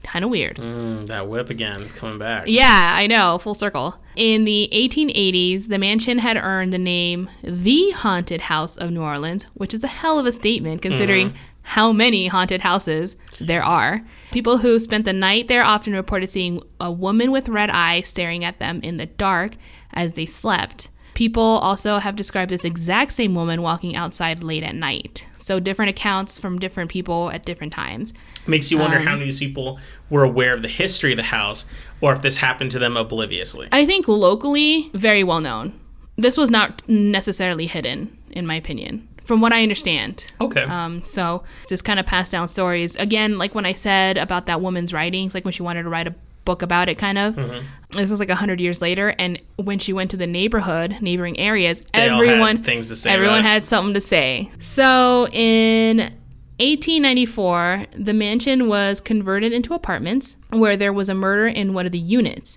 Kind of weird. Mm, that whip again, coming back. Yeah, I know, full circle. In the 1880s, the mansion had earned the name The Haunted House of New Orleans, which is a hell of a statement considering how many haunted houses there are. People who spent the night there often reported seeing a woman with red eyes staring at them in the dark as they slept. People also have described this exact same woman walking outside late at night. So different accounts from different people at different times. Makes you wonder Um, how many of these people were aware of the history of the house, or if this happened to them obliviously. I think locally, very well known. This was not necessarily hidden, in my opinion, from what I understand. Okay. Um, so just kind of pass down stories. Again, like when I said about that woman's writings, like when she wanted to write a book about it, kind of. Mm-hmm. This was like a hundred years later, and when she went to the neighborhood, neighboring areas, They all had everyone things to say Everyone had something to say. So in 1894, the mansion was converted into apartments where there was a murder in one of the units.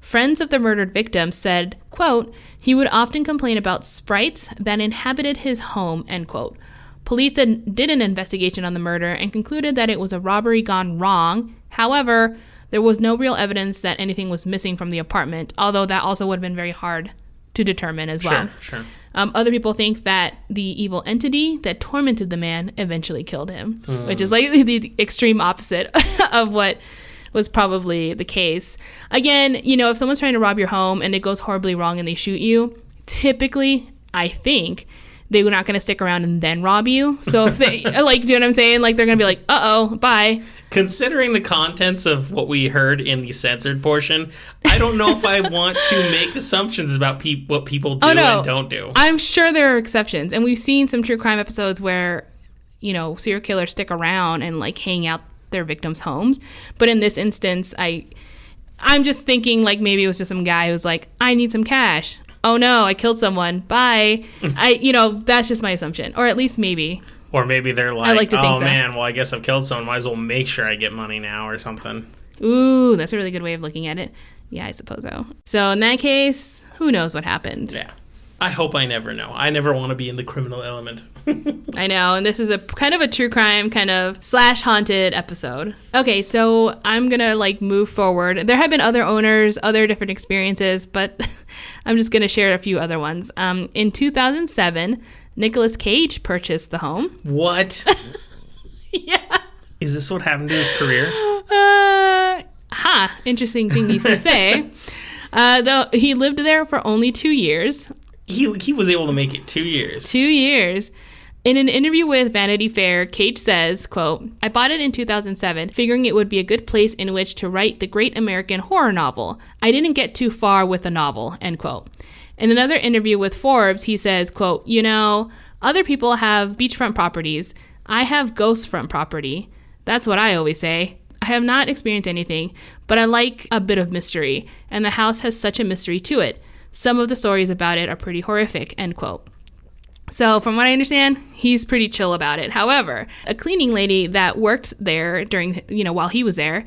Friends of the murdered victim said, quote, he would often complain about sprites that inhabited his home, end quote. Police did an investigation on the murder and concluded that it was a robbery gone wrong. However, there was no real evidence that anything was missing from the apartment, although that also would have been very hard to determine as well. Sure, sure. Um, other people think that the evil entity that tormented the man eventually killed him, which is like the extreme opposite of what was probably the case. Again, you know, if someone's trying to rob your home and it goes horribly wrong and they shoot you, typically, I think they were not going to stick around and then rob you. So if they, like, do you know what I'm saying? Like, they're going to be like, uh oh, bye. Considering the contents of what we heard in the censored portion, I don't know if I want to make assumptions about peop what people oh, do Oh, no. and don't do. I'm sure there are exceptions, and we've seen some true crime episodes where, you know, serial killers stick around and like hang out their victims' homes. But in this instance, I, I'm just thinking like maybe it was just some guy who's like, I need some cash. Oh no, I killed someone. Bye. I, you know, that's just my assumption, or at least maybe. Or maybe they're like, like oh so." man, well I guess I've killed someone. Might as well make sure I get money now or something. Ooh, that's a really good way of looking at it. Yeah, I suppose so. So in that case, who knows what happened? Yeah. I hope I never know. I never want to be in the criminal element. I know, and this is a kind of a true crime kind of slash haunted episode. Okay, so I'm gonna like move forward. There have been other owners, other different experiences, but I'm just gonna share a few other ones. Um, in 2007, Nicolas Cage purchased the home. what? yeah. Is this what happened to his career? Uh, ha, interesting thing to say. Uh, though he lived there for only two years. He, he was able to make it two years. two years. In an interview with Vanity Fair, Cage says, quote, I bought it in 2007, figuring it would be a good place in which to write the great American horror novel. I didn't get too far with the novel, end quote. In another interview with Forbes, he says, quote, you know, other people have beachfront properties. I have ghost front property. That's what I always say. I have not experienced anything, but I like a bit of mystery, and the house has such a mystery to it. Some of the stories about it are pretty horrific, end quote. So, from what I understand, he's pretty chill about it. However, a cleaning lady that worked there during, you know, while he was there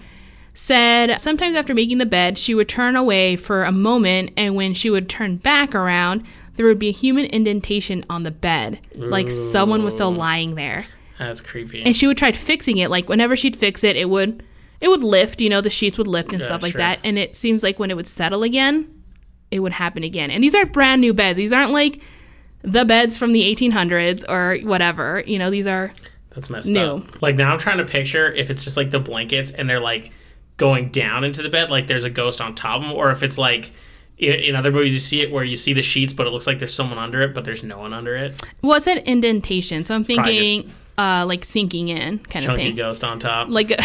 said sometimes after making the bed, she would turn away for a moment, and when she would turn back around, there would be a human indentation on the bed, like someone was still lying there. That's creepy. And she would try fixing it. Like whenever she'd fix it, it would it would lift. You know, the sheets would lift and Yeah, stuff like sure. that. And it seems like when it would settle again, it would happen again. And these aren't brand new beds. These aren't like the beds from the 1800s or whatever. You know, these are That's messed New. up. Like now I'm trying to picture if it's just like the blankets and they're like going down into the bed, like there's a ghost on top of them, or if it's like in, other movies you see it where you see the sheets, but it looks like there's someone under it, but there's no one under it. well, it indentation, so I'm probably thinking uh, like sinking in kind of Chunky thing. ghost on top. Like, a,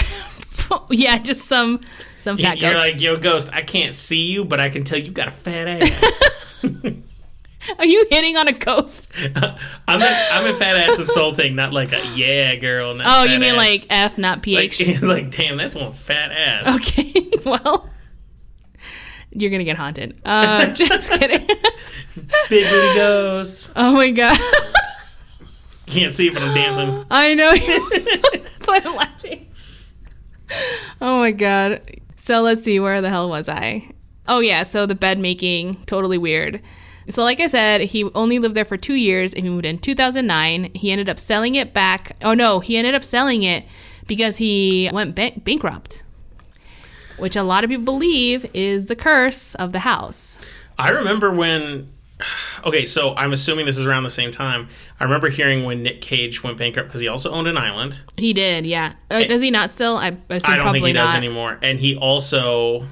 yeah, just some some fat You're ghost. like, yo, ghost, I can't see you, but I can tell you got a fat ass. Are you hitting on a ghost? I'm a, I'm a fat ass insulting, not like a yeah girl. Oh, you mean ass. like F, not like, PH? it's like, damn, that's one fat ass. Okay, well, you're gonna get haunted. Uh, just kidding. Big booty ghost. oh my god. Can't see it, but I'm dancing. I know. That's why I'm laughing. Oh my god. So let's see, where the hell was I? Oh yeah, so the bed making, totally weird. So like I said, he only lived there for two years and he moved in 2009. He ended up selling it back. Oh no, he ended up selling it because he went ba- bankrupt, which a lot of people believe is the curse of the house. I remember when. Okay, so I'm assuming this is around the same time. I remember hearing when Nick Cage went bankrupt because he also owned an island. He did, yeah. Uh, does he not still? I, I don't probably think he does not. anymore. And he also,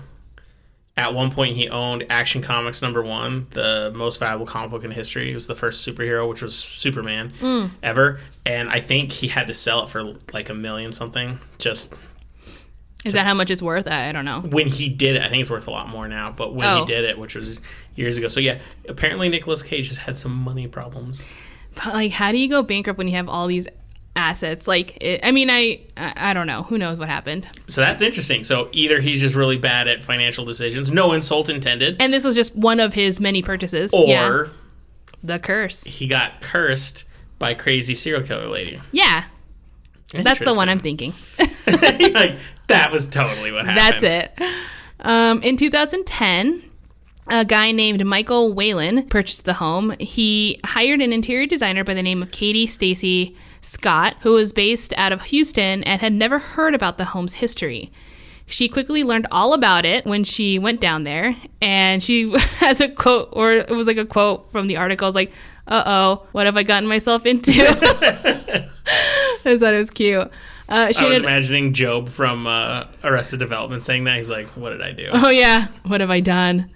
at one point, he owned Action Comics number one, the most valuable comic book in history. It was the first superhero, which was Superman Mm. ever. And I think he had to sell it for like a million something. Just Is that how much it's worth? I, I don't know. when he did it, I think it's worth a lot more now. But when Oh. he did it, which was years ago, so yeah, apparently Nicolas Cage has had some money problems. But like, how do you go bankrupt when you have all these assets? Like, it, I mean, I, I don't know. Who knows what happened? So that's interesting. So either he's just really bad at financial decisions, no insult intended, And this was just one of his many purchases. or yeah, the curse. he got cursed by crazy serial killer lady. Yeah, that's the one I'm thinking. like that was totally what happened. That's it. Um, in 2010, a guy named Michael Whalen purchased the home. He hired an interior designer by the name of Katie Stacy Scott, who was based out of Houston and had never heard about the home's history. She quickly learned all about it when she went down there, and she has a quote, or it was like a quote from the article. I was like, "Uh oh, what have I gotten myself into?" I thought it was cute. Uh, she I was imagining Gob from uh, Arrested Development saying that. He's like, "What did I do?" Oh yeah, what have I done?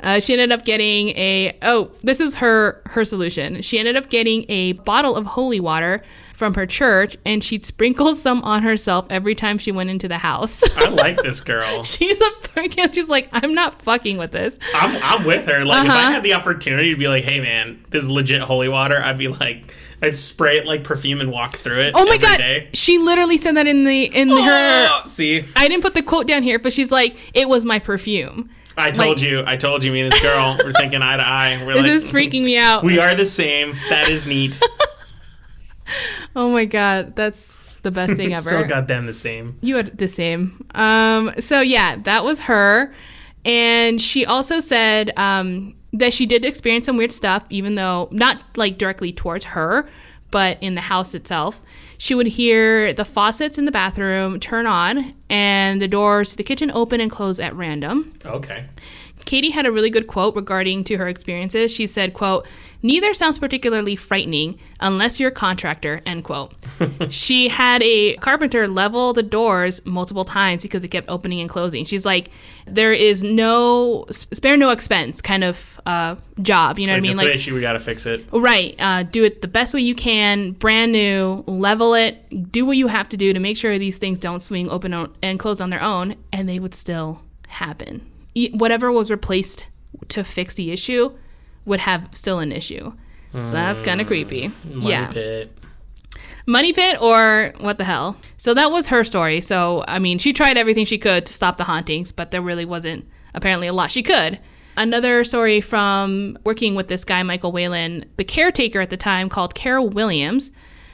Uh, she ended up getting a oh this is her her solution. She ended up getting a bottle of holy water from her church, and she'd sprinkle some on herself every time she went into the house. I like this girl. she's a freaking. She's like, I'm not fucking with this. I'm, I'm with her. Like, if I Uh-huh. had the opportunity to be like, "Hey, man, this is legit holy water," I'd be like, I'd spray it like perfume and walk through it. Oh my god, day. she literally said that in the in her. Oh, see, I didn't put the quote down here, but she's like, it was my perfume. I told Like- you, I told you, me and this girl, we're thinking eye to eye. We're This like, is freaking me out. We are the same. That is neat. oh my god, that's the best thing ever. so goddamn the same. You had the same. Um, so yeah, that was her. And she also said um, that she did experience some weird stuff, even though not like directly towards her, but in the house itself. She would hear the faucets in the bathroom turn on and the doors to the kitchen open and close at random. Okay. Katie had a really good quote regarding to her experiences. She said, quote, neither sounds particularly frightening unless you're a contractor, end quote. she had a carpenter level the doors multiple times because it kept opening and closing. She's like, there is no, spare no expense kind of uh, job. You know Like, what I mean? Like, issue. We gotta fix it. Right. Uh, do it the best way you can, brand new, level it, do what you have to do to make sure these things don't swing open on, and close on their own, and they would still happen. E- whatever was replaced to fix the issue would have still an issue. So that's mm. kind of creepy. Money yeah. pit. Money pit or what the hell? So that was her story. So, I mean, she tried everything she could to stop the hauntings, but there really wasn't apparently a lot she could. Another story from working with this guy, Michael Whalen, the caretaker at the time called Carol Williams,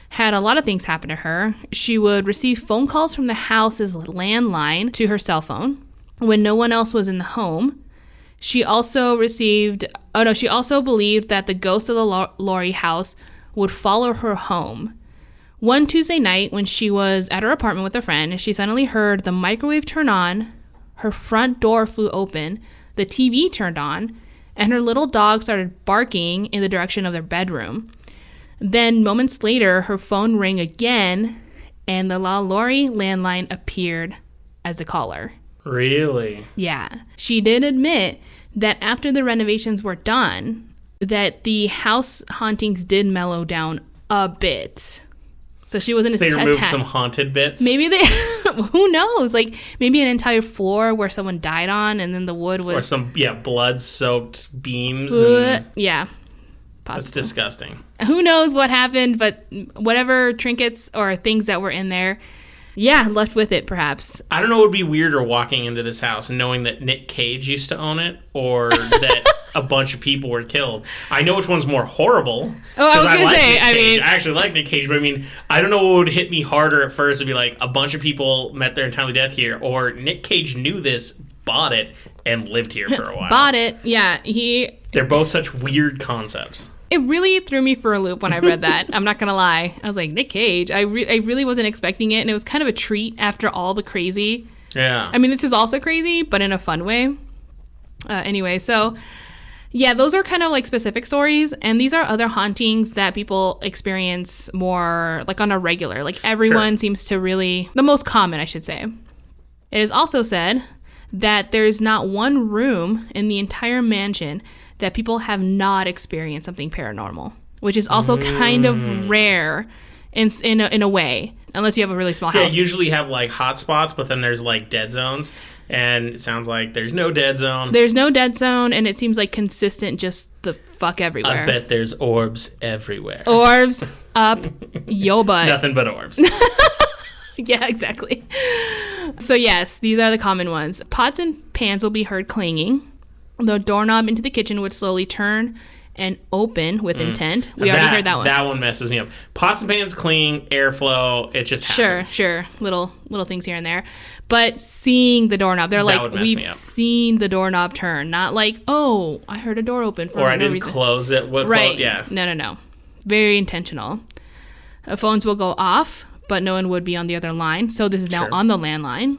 had a lot of things happen to her. She would receive phone calls from the house's landline to her cell phone when no one else was in the home. She also received, oh no, she also believed that the ghost of the Laurie house would follow her home. One Tuesday night, when she was at her apartment with a friend, she suddenly heard the microwave turn on, her front door flew open, the TV turned on, and her little dog started barking in the direction of their bedroom. Then, moments later, her phone rang again, and the LaLaurie landline appeared as the caller. Really? Yeah. She did admit that after the renovations were done, that the house hauntings did mellow down a bit. So she wasn't So they removed attacked. some haunted bits. Maybe they, who knows? Like maybe an entire floor where someone died on, and then the wood was. or some yeah blood-soaked beams. And yeah, that's disgusting. who knows what happened? But whatever trinkets or things that were in there, yeah, left with it perhaps. I don't know what would be weirder walking into this house and knowing that Nick Cage used to own it, or that a bunch of people were killed. I know which one's more horrible. Oh, I was gonna like say, Nick I Cage. mean- I actually like Nick Cage, but I mean, I don't know what would hit me harder at first to be like a bunch of people met their untimely death here, or Nick Cage knew this, bought it, and lived here for a while. Bought it. Yeah, he. They're both such weird concepts. It really threw me for a loop when I read that. I'm not gonna lie. I was like Nick Cage. I re- I really wasn't expecting it, and it was kind of a treat after all the crazy. Yeah. I mean, this is also crazy, but in a fun way. Uh, anyway, so yeah, those are kind of like specific stories, and these are other hauntings that people experience more like on a regular. Like everyone Sure. seems to really, the most common, I should say. It is also said that there's not one room in the entire mansion that people have not experienced something paranormal, which is also kind Mm. of rare in, in, a, in a way, unless you have a really small Yeah, house. usually have like hot spots, but then there's like dead zones, and it sounds like there's no dead zone. There's no dead zone, and it seems like consistent, just the fuck everywhere. I bet there's orbs everywhere. Orbs up yo butt. Nothing but orbs. Yeah, exactly. So yes, these are the common ones. Pots and pans will be heard clanging. The doorknob into the kitchen would slowly turn and open with intent. We already heard that one. That one messes me up. Pots and pans clean, airflow. It just Sure, happens. sure. Little little things here and there. But seeing the doorknob, they're like, we've seen the doorknob turn. Not like, oh, I heard a door open for Or I didn't reason. close it. With Right. yeah. No, no, no. Very intentional. Uh, phones will go off, but no one would be on the other line. So this is now Sure. on the landline.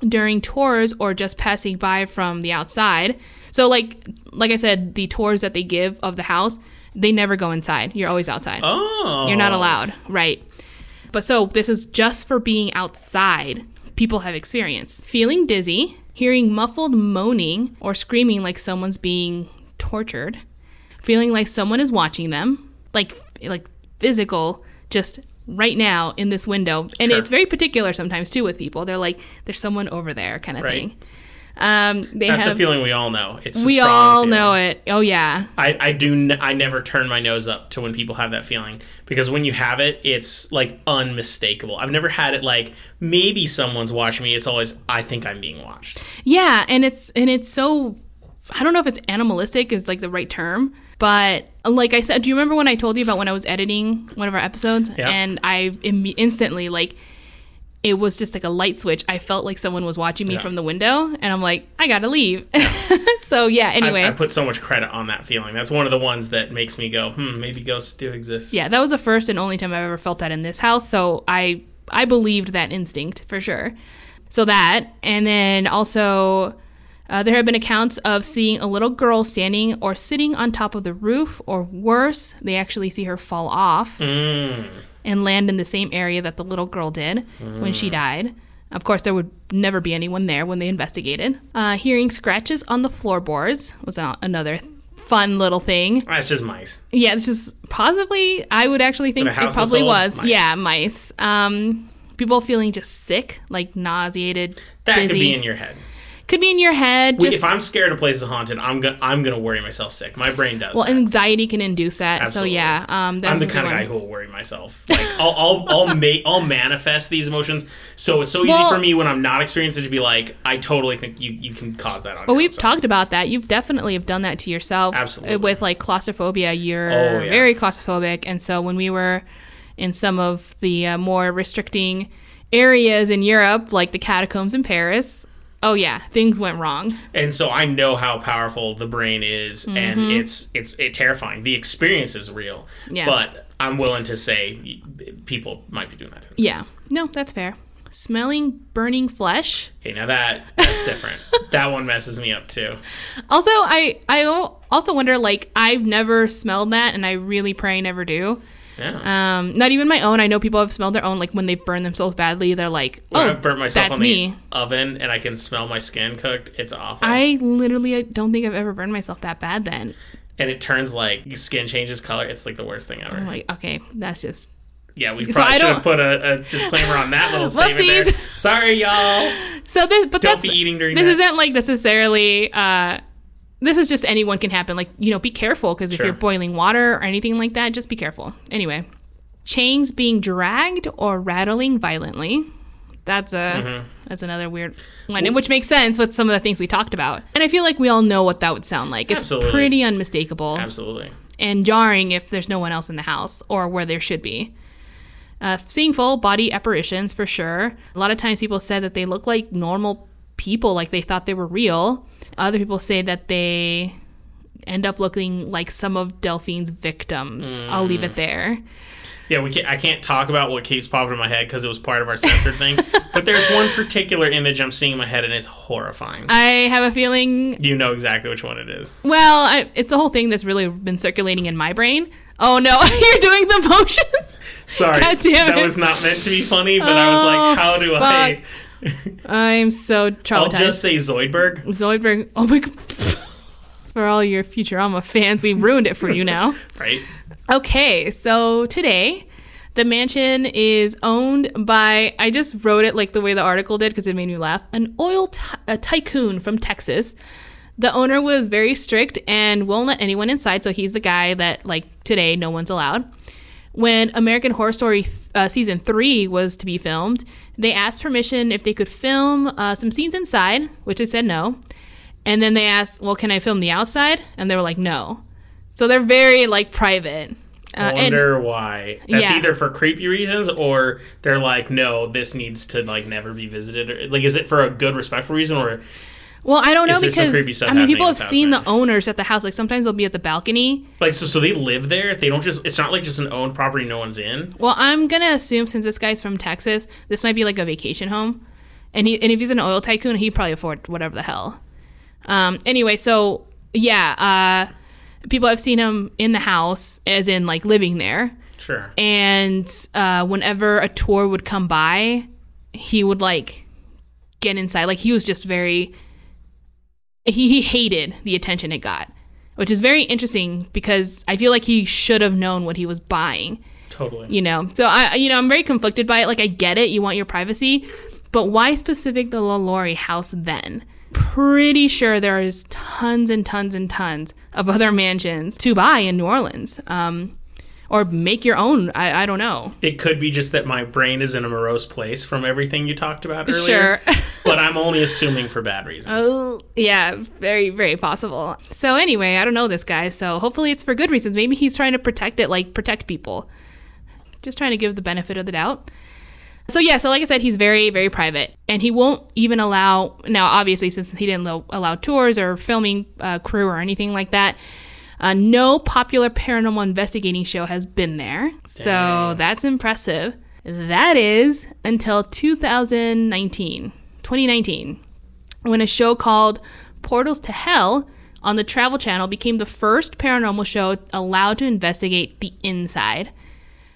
During tours or just passing by from the outside. So like like I said, the tours that they give of the house, they never go inside. You're always outside. Oh. You're not oh. allowed, right? But so this is just for being outside. People have experience feeling dizzy, hearing muffled moaning or screaming like someone's being tortured, feeling like someone is watching them, like like physical, just right now in this window. And Sure. it's very particular sometimes too with people. They're like, "There's someone over there," kind of Right. thing. Um, they That's have. a feeling we all know. It's we all feeling. know it. Oh yeah, I, I do n- I never turn my nose up to when people have that feeling because when you have it it's like unmistakable. I've never had it like maybe someone's watching me. It's always I think I'm being watched. Yeah, and it's and it's so I don't know if it's animalistic is like the right term, but like I said, do you remember when I told you about when I was editing one of our episodes Yeah. and I Im- instantly like it was just like a light switch. I felt like someone was watching me Yeah. from the window and I'm like, I got to leave. so yeah, anyway. I, I put so much credit on that feeling. That's one of the ones that makes me go, hmm, maybe ghosts do exist. yeah, that was the first and only time I've ever felt that in this house, so I I believed that instinct for sure. So that, and then also uh, there have been accounts of seeing a little girl standing or sitting on top of the roof, or worse, they actually see her fall off Mm. and land in the same area that the little girl did when she died. Of course, there would never be anyone there when they investigated. Uh, hearing scratches on the floorboards was another fun little thing. That's just mice. Yeah, it's just possibly. I would actually think it probably was. mice. Yeah, mice. Um, people feeling just sick, like nauseated, That dizzy. could be in your head. Could be in your head. Just if I'm scared a place is haunted, I'm gonna I'm gonna worry myself sick. My brain does. well, that. anxiety can induce that. Absolutely. So yeah, um, that's I'm the kind of guy who will worry myself. Like I'll I'll I'll, ma- I'll manifest these emotions. So it's so easy Well- for me when I'm not experiencing to be like, I totally think you you can cause that on. Your we've talked about that. You've definitely have done that to yourself. uh, Absolutely. With like claustrophobia, you're Oh, yeah. very claustrophobic, and so when we were in some of the uh, more restricting areas in Europe, like the catacombs in Paris, oh yeah, things went wrong. and so I know how powerful the brain is, and Mm-hmm. it's it's it terrifying. The experience is real, Yeah. but I'm willing to say people might be doing that. Yeah, no, that's fair. Smelling burning flesh. Okay, now that that's different. that one messes me up too. Also, I I also wonder like I've never smelled that, and I really pray I never do. Yeah. Um, not even my own. I know people have smelled their own. Like when they burn themselves badly, they're like, When "Oh, I've burnt myself that's on me." the oven and I can smell my skin cooked. It's awful. I literally don't think I've ever burned myself that bad. Then and it turns like skin changes color. It's like the worst thing ever. I'm like, okay, that's just Yeah, we probably I should have put a, a disclaimer on that little statement there. Sorry, y'all. so. This, but Don't that's be eating during this that. isn't like necessarily. Uh, this is just anyone can happen. Like you know, be careful because if you're boiling water or anything like that, just be careful. Anyway, chains being dragged or rattling violently. That's a Mm-hmm. that's another weird one, which makes sense with some of the things we talked about. And I feel like we all know what that would sound like. It's Absolutely. pretty unmistakable Absolutely. and jarring if there's no one else in the house or where there should be. Uh, seeing full body apparitions for sure. A lot of times people said that they look like normal people, like they thought they were real. Other people say that they end up looking like some of Delphine's victims. I'll leave it there. Yeah, we can't, I can't talk about what keeps popping in my head because it was part of our censored thing. But there's one particular image I'm seeing in my head, and it's horrifying. I have a feeling you know exactly which one it is. Well, I, it's a whole thing that's really been circulating in my brain. Oh no, you're doing the motion. Sorry, God damn that was not meant to be funny, but I was Oh, like, how do I? I'm so traumatized. I'll just say Zoidberg. Zoidberg. Oh my god. For all your Futurama fans, we ruined it for you now. Right? Okay, so today the mansion is owned by I just wrote it like the way the article did because it made me laugh. An oil ty- tycoon from Texas. The owner was very strict and won't let anyone inside, so he's the guy that like today no one's allowed. When American Horror Story uh, season three was to be filmed, they asked permission if they could film uh, some scenes inside, which they said no. And then they asked, "Well, can I film the outside?" And they were like, "No." So they're very like private. Uh, I and wonder why. That's Yeah. either for creepy reasons or they're like, no, this needs to like never be visited. Or, like, is it for a good, respectful reason or well, I don't know Is there some because I mean, people have seen now? the owners at the house. Like sometimes they'll be at the balcony. like so? So they live there. They don't just. It's not like just an owned property. No one's in. Well, I'm gonna assume since this guy's from Texas, this might be like a vacation home, and he and if he's an oil tycoon, he'd probably afford whatever the hell. Um. Anyway, so yeah, uh, people have seen him in the house, as in like living there, Sure. and uh, whenever a tour would come by, he would like get inside. Like he was just very. He, he hated the attention it got, which is very interesting because I feel like he should have known what he was buying. Totally. you know so i you know i'm very conflicted by it. Like i get it. You want your privacy but why specific the lalaurie house then? Pretty sure there is tons and tons and tons of other mansions to buy in new orleans. Um, or make your own I, I don't know It could be just that my brain is in a morose place from everything you talked about earlier. sure but I'm only assuming for bad reasons. Oh, yeah, very, very possible. So anyway, I don't know this guy, so hopefully it's for good reasons. Maybe he's trying to protect it, like protect people. Just trying to give the benefit of the doubt. So yeah, so like I said, he's very, very private, and he won't even allow. Now, obviously, since he didn't allow, tours or filming uh, crew or anything like that, uh, no popular paranormal investigating show has been there. So that's impressive. That is until 2019, 2019, when a show called Portals to Hell on the Travel Channel became the first paranormal show allowed to investigate the inside.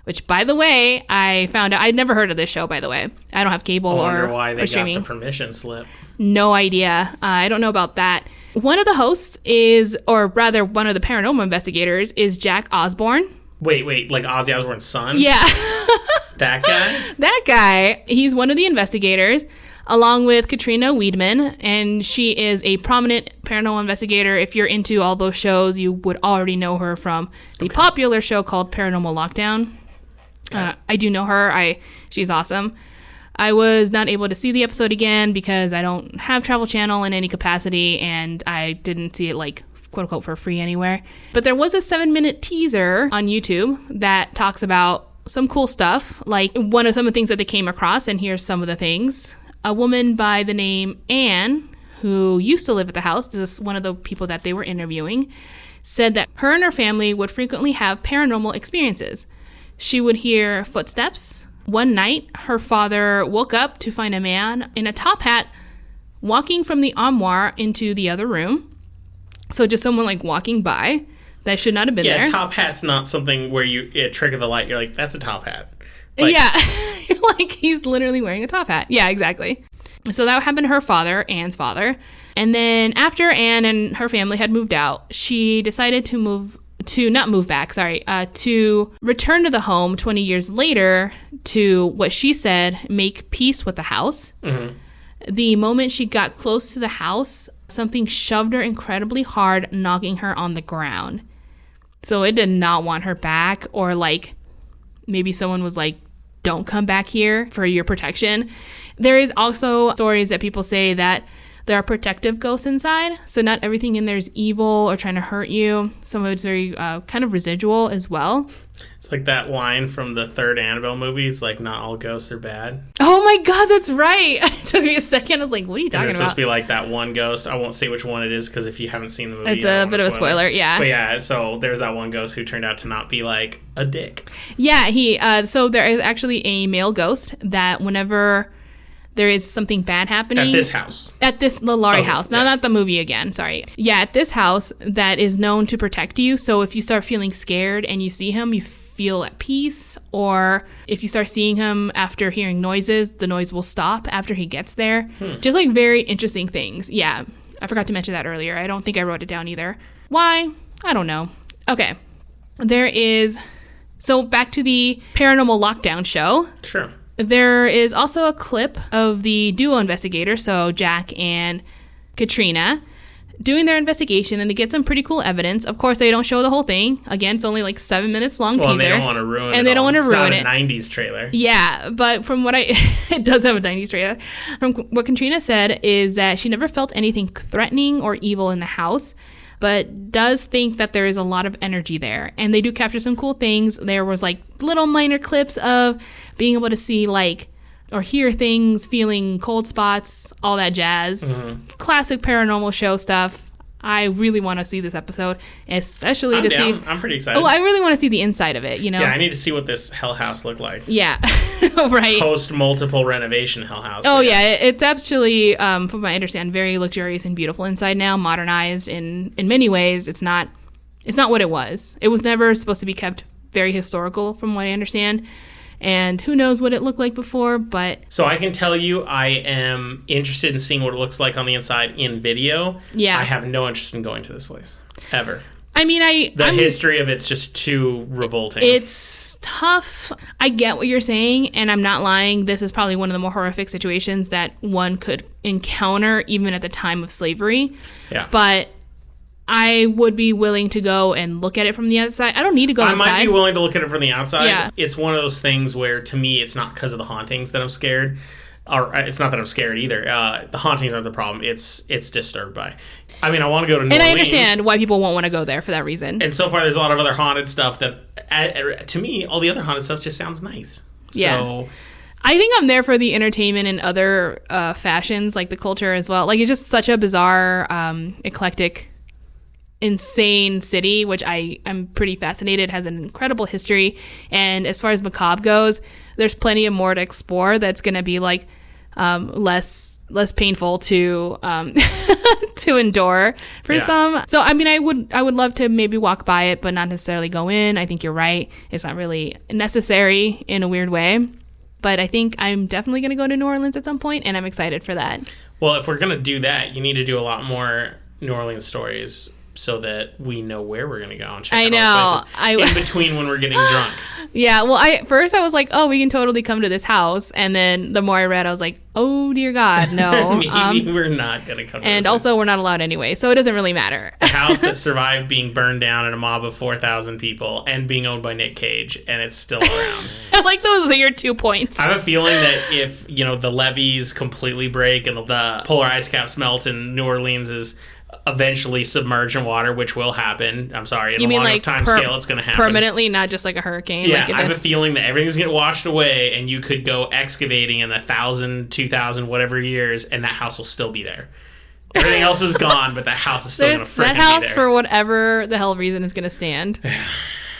Which, by the way, I found out. I'd never heard of this show. By the way, I don't have cable or. I wonder or, why or they got the permission slip. No idea. Uh, I don't know about that. One of the hosts is, or rather, one of the paranormal investigators is Jack Osbourne. Wait, wait, like Ozzy Osbourne's son? Yeah, That guy? that guy. He's one of the investigators, along with Katrina Weidman, and she is a prominent paranormal investigator. If you're into all those shows, you would already know her from the popular show called Paranormal Lockdown. Uh, I do know her. I she's awesome. I was not able to see the episode again because I don't have Travel Channel in any capacity, and I didn't see it like quote unquote for free anywhere. But there was a seven minute teaser on YouTube that talks about some cool stuff, like one of some of the things that they came across, and here's some of the things. A woman by the name Anne, who used to live at the house, this is one of the people that they were interviewing, said that her and her family would frequently have paranormal experiences. She would hear footsteps. One night, her father woke up to find a man in a top hat walking from the armoire into the other room. So just someone like walking by that should not have been Yeah, there. Yeah, top hat's not something where you trick of the light. You're like, that's a top hat. Uh, like, yeah, you're like he's literally wearing a top hat. Yeah, exactly. So that happened to her father, Anne's father. And then after Anne and her family had moved out, she decided to move to not move back, sorry, uh, to return to the home 20 years later to what she said make peace with the house. The moment she got close to the house, something shoved her incredibly hard, knocking her on the ground. So it did not want her back, or like maybe someone was like, don't come back here for your protection. There is also stories that people say that there are protective ghosts inside. So not everything in there is evil or trying to hurt you. Some of it's very uh, kind of residual as well. It's like that line from the third Annabelle movie. It's like not all ghosts are bad. Oh my god, that's right. It took me a second. I was like, what are you And talking about? supposed to be like that one ghost. I won't say which one it is because if you haven't seen the movie, It's a bit of a spoil it. spoiler, yeah. But yeah, so there's that one ghost who turned out to not be like a dick. Yeah, he. Uh, so there is actually a male ghost that whenever there is something bad happening At this house. at this Okay, house, not yeah. not the movie again. Sorry. Yeah, at this house that is known to protect you. So if you start feeling scared and you see him, you feel at peace. Or if you start seeing him after hearing noises, the noise will stop after he gets there. Hmm. Just like very interesting things. Yeah, I forgot to mention that earlier. I don't think I wrote it down either. Why? I don't know. Okay, there is. So back to the paranormal lockdown show. Sure. There is also a clip of the duo investigator, so Jack and Katrina, doing their investigation, and they get some pretty cool evidence. Of course, they don't show the whole thing. Again, it's only like seven minutes long Well, and teaser. they don't want to ruin it. And they don't wanna ruin not it. a 90s trailer. Yeah, but from what I, it does have a 90s trailer. From what Katrina said is that she never felt anything threatening or evil in the house, but does think that there is a lot of energy there. And they do capture some cool things. There was like little minor clips of being able to see like or hear things, feeling cold spots, all that jazz. Mm-hmm. Classic paranormal show stuff. I really want to see this episode, especially I'm to down. see. I'm pretty excited. Oh, I really want to see the inside of it. You know. yeah, I need to see what this Hell House looked like. yeah. right. Post multiple renovation Hell House. Oh yeah, it's actually, um, from what I understand, very luxurious and beautiful inside now, modernized in in many ways. It's not, it's not what it was. It was never supposed to be kept very historical, from what I understand. And who knows what it looked like before, but So I can tell you, I am interested in seeing what it looks like on the inside in video. Yeah. I have no interest in going to this place ever. I mean, I The I'm- history of it's just too revolting. It's tough. I get what you're saying, and I'm not lying. This is probably one of the more horrific situations that one could encounter, even at the time of slavery. yeah. But I would be willing to go and look at it from the outside. I don't need to go I inside. might be willing to look at it from the outside. Yeah. It's one of those things where, to me, it's not because of the hauntings that I'm scared. Or uh, it's not that I'm scared either. Uh, the hauntings aren't the problem. It's it's disturbed by. I mean, I want to go to New and I Orleans. understand why people won't want to go there for that reason. And so far, there's a lot of other haunted stuff that, uh, to me, all the other haunted stuff just sounds nice. Yeah. So, I think I'm there for the entertainment and other uh, fashions, like the culture as well. Like it's just such a bizarre, um, eclectic, insane city, which I am pretty fascinated. Has an incredible history, and as far as macabre goes, there's plenty of more to explore. That's going to be like um, less less painful to um, to endure for Yeah. some. So I mean, I would I would love to maybe walk by it, but not necessarily go in. I think you're right. It's not really necessary in a weird way. But I think I'm definitely going to go to New Orleans at some point, and I'm excited for that. well, if we're gonna do that, you need to do a lot more New Orleans stories so that we know where we're gonna go and check I out know. I- in between when we're getting drunk. Yeah, well, I first I was like, oh, we can totally come to this house, and then the more I read, I was like, oh dear God, no. Maybe Um, we're not gonna come. To and also, we're not allowed anyway, so it doesn't really matter. A house that survived being burned down in a mob of 4,000 people and being owned by Nick Cage, and it's still around. I like those are your two points. I have a feeling that if, you know, the levees completely break and the polar ice caps melt and New Orleans is eventually submerged in water, which will happen. I'm sorry, in You a mean long like time per- scale, it's going to happen. Permanently, not just like a hurricane. Yeah, like I have a feeling that everything's going to get washed away, and you could go excavating in a thousand, two thousand, whatever years, and that house will still be there. Everything else is gone, but that house is still going to that house for whatever the hell reason is going to stand.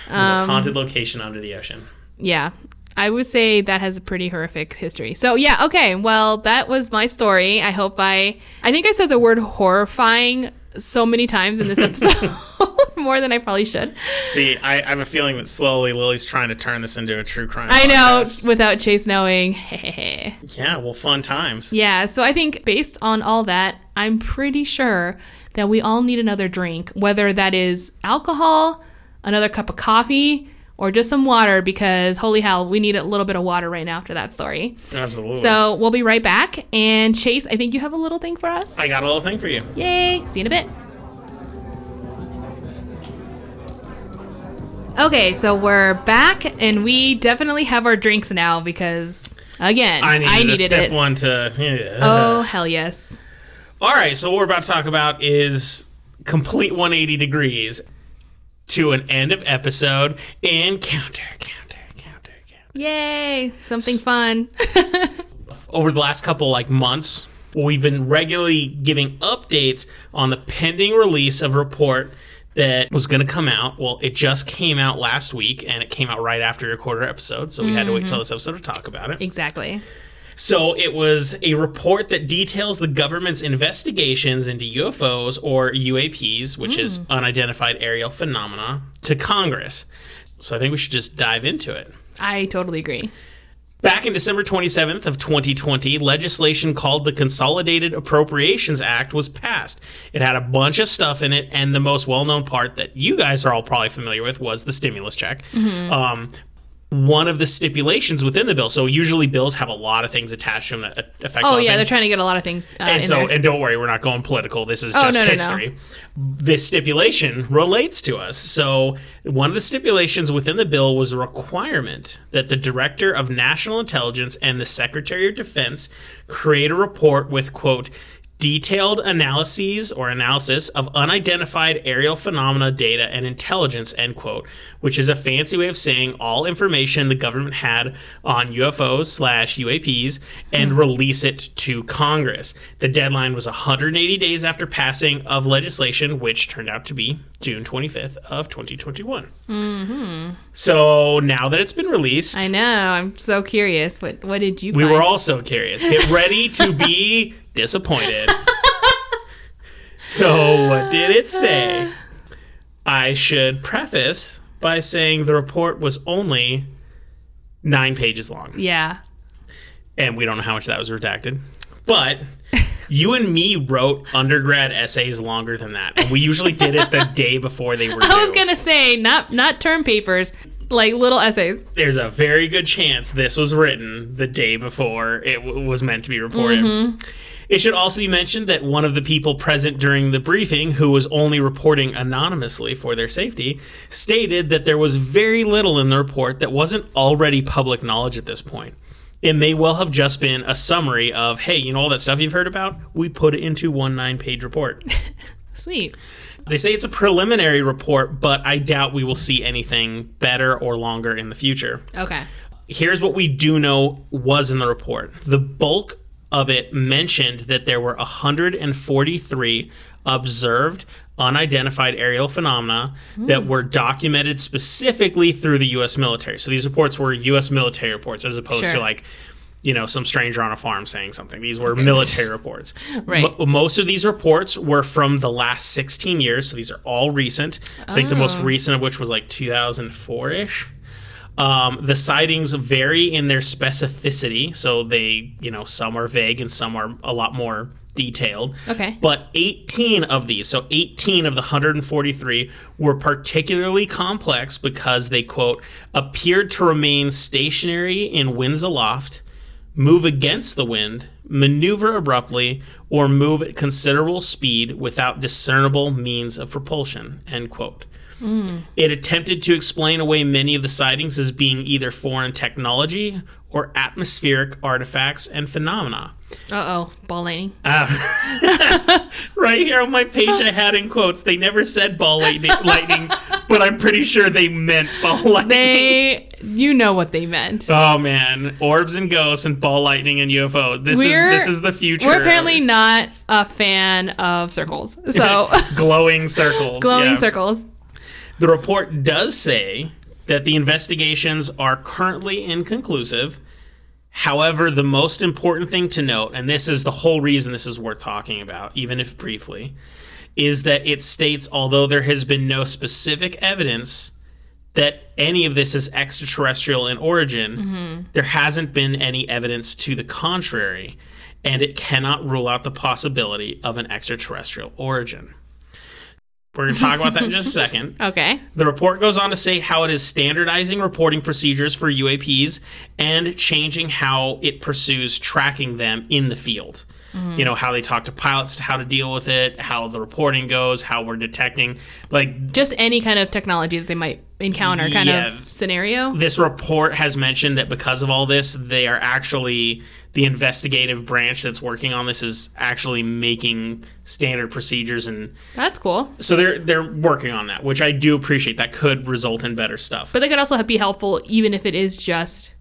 the um, most haunted location under the ocean. Yeah. I would say that has a pretty horrific history. So yeah, okay. Well, that was my story. I hope I I think I said the word horrifying so many times in this episode. More than I probably should. See, I, I have a feeling that slowly Lily's trying to turn this into a true crime. I know podcast. without Chase knowing. Yeah, well, fun times. yeah, so I think based on all that, I'm pretty sure that we all need another drink, whether that is alcohol, another cup of coffee, or just some water because holy hell, we need a little bit of water right now after that story. Absolutely. So we'll be right back. And Chase, I think you have a little thing for us. I got a little thing for you. Yay! See you in a bit. Okay, so we're back, and we definitely have our drinks now because Again, I needed, I a needed stiff it. one to. yeah. Oh hell yes! All right, so what we're about to talk about is complete 180 degrees to an end of episode and counter, counter, counter, counter. Yay! Something fun. Over the last couple like months, we've been regularly giving updates on the pending release of a report that was going to come out. Well, it just came out last week, and it came out right after your quarter episode, so we had to wait till mm-hmm. this episode to talk about it. exactly. So it was a report that details the government's investigations into UFOs or UAPs, which is unidentified aerial phenomena, to Congress. So I think we should just dive into it. I totally agree. Back in December 27th of 2020, legislation called the Consolidated Appropriations Act was passed. It had a bunch of stuff in it, and the most well-known part that you guys are all probably familiar with was the stimulus check. Um, one of the stipulations within the bill. So usually bills have a lot of things attached to them that affect. Oh yeah, they're trying to get a lot of things uh, And so, there. and don't worry, we're not going political. This is Oh, just no, no, no. history. This stipulation relates to us. So, one of the stipulations within the bill was a requirement that the Director of National Intelligence and the Secretary of Defense create a report with, quote, detailed analyses or analysis of unidentified aerial phenomena data and intelligence end quote which is a fancy way of saying all information the government had on ufos slash uaps and hmm. release it to congress the deadline was 180 days after passing of legislation which turned out to be june 25th of 2021 mm-hmm. so now that it's been released I know. I'm so curious. What What did you? we find? were also curious. Get ready to be disappointed. so, what did it say? I should preface by saying the report was only nine pages long, Yeah. and we don't know how much that was redacted. But you and me wrote undergrad essays longer than that, and we usually did it the day before they were due. I was gonna say not not term papers, like little essays. there's a very good chance this was written the day before it w- was meant to be reported. Mm-hmm. It should also be mentioned that one of the people present during the briefing, who was only reporting anonymously for their safety, stated that there was very little in the report that wasn't already public knowledge at this point. It may well have just been a summary of, hey, you know all that stuff you've heard about? We put it into one nine page report. Sweet. They say it's a preliminary report, but I doubt we will see anything better or longer in the future Okay. here's what we do know was in the report. The bulk of it mentioned that there were 143 observed unidentified aerial phenomena that hmm. were documented specifically through the US military. So these reports were US military reports as opposed Sure. to like you know some stranger on a farm saying something. These were military reports. Right. Mo- most of these reports were from the last 16 years, so these are all recent. I think the most oh. recent of which was like 2004ish. Um, the sightings vary in their specificity, so they, you know, some are vague and some are a lot more detailed. Okay. But 18 of these, so 18 of the 143, were particularly complex because they, quote, appeared to remain stationary in winds aloft, move against the wind, maneuver abruptly, or move at considerable speed without discernible means of propulsion, end quote. It attempted to explain away many of the sightings as being either foreign technology or atmospheric artifacts and phenomena. Uh oh, ball lightning. Right here on my page, I had in quotes, they never said ball lightning, lightning but I'm pretty sure they meant ball lightning. They, you know what they meant. Oh man, orbs and ghosts and ball lightning and UFO. This We're- is this is the future. We're apparently not a fan of circles, so glowing circles. glowing yeah. circles. The report does say that the investigations are currently inconclusive. However, the most important thing to note, and this is the whole reason this is worth talking about, even if briefly, is that it states although there has been no specific evidence that any of this is extraterrestrial in origin, mm-hmm. there hasn't been any evidence to the contrary, and it cannot rule out the possibility of an extraterrestrial origin. We're going to talk about that in just a second. Okay. The report goes on to say how it is standardizing reporting procedures for UAPs and changing how it pursues tracking them in the field. You know, how they talk to pilots, how to deal with it, how the reporting goes, how we're detecting. Like Just any kind of technology that they might encounter, kind Yeah. of scenario. this report has mentioned that because of all this, they are actually the investigative branch that's working on this is actually making standard procedures and That's cool. so they're they're working on that, which I do appreciate. That could result in better stuff. But they could also be helpful even if it is just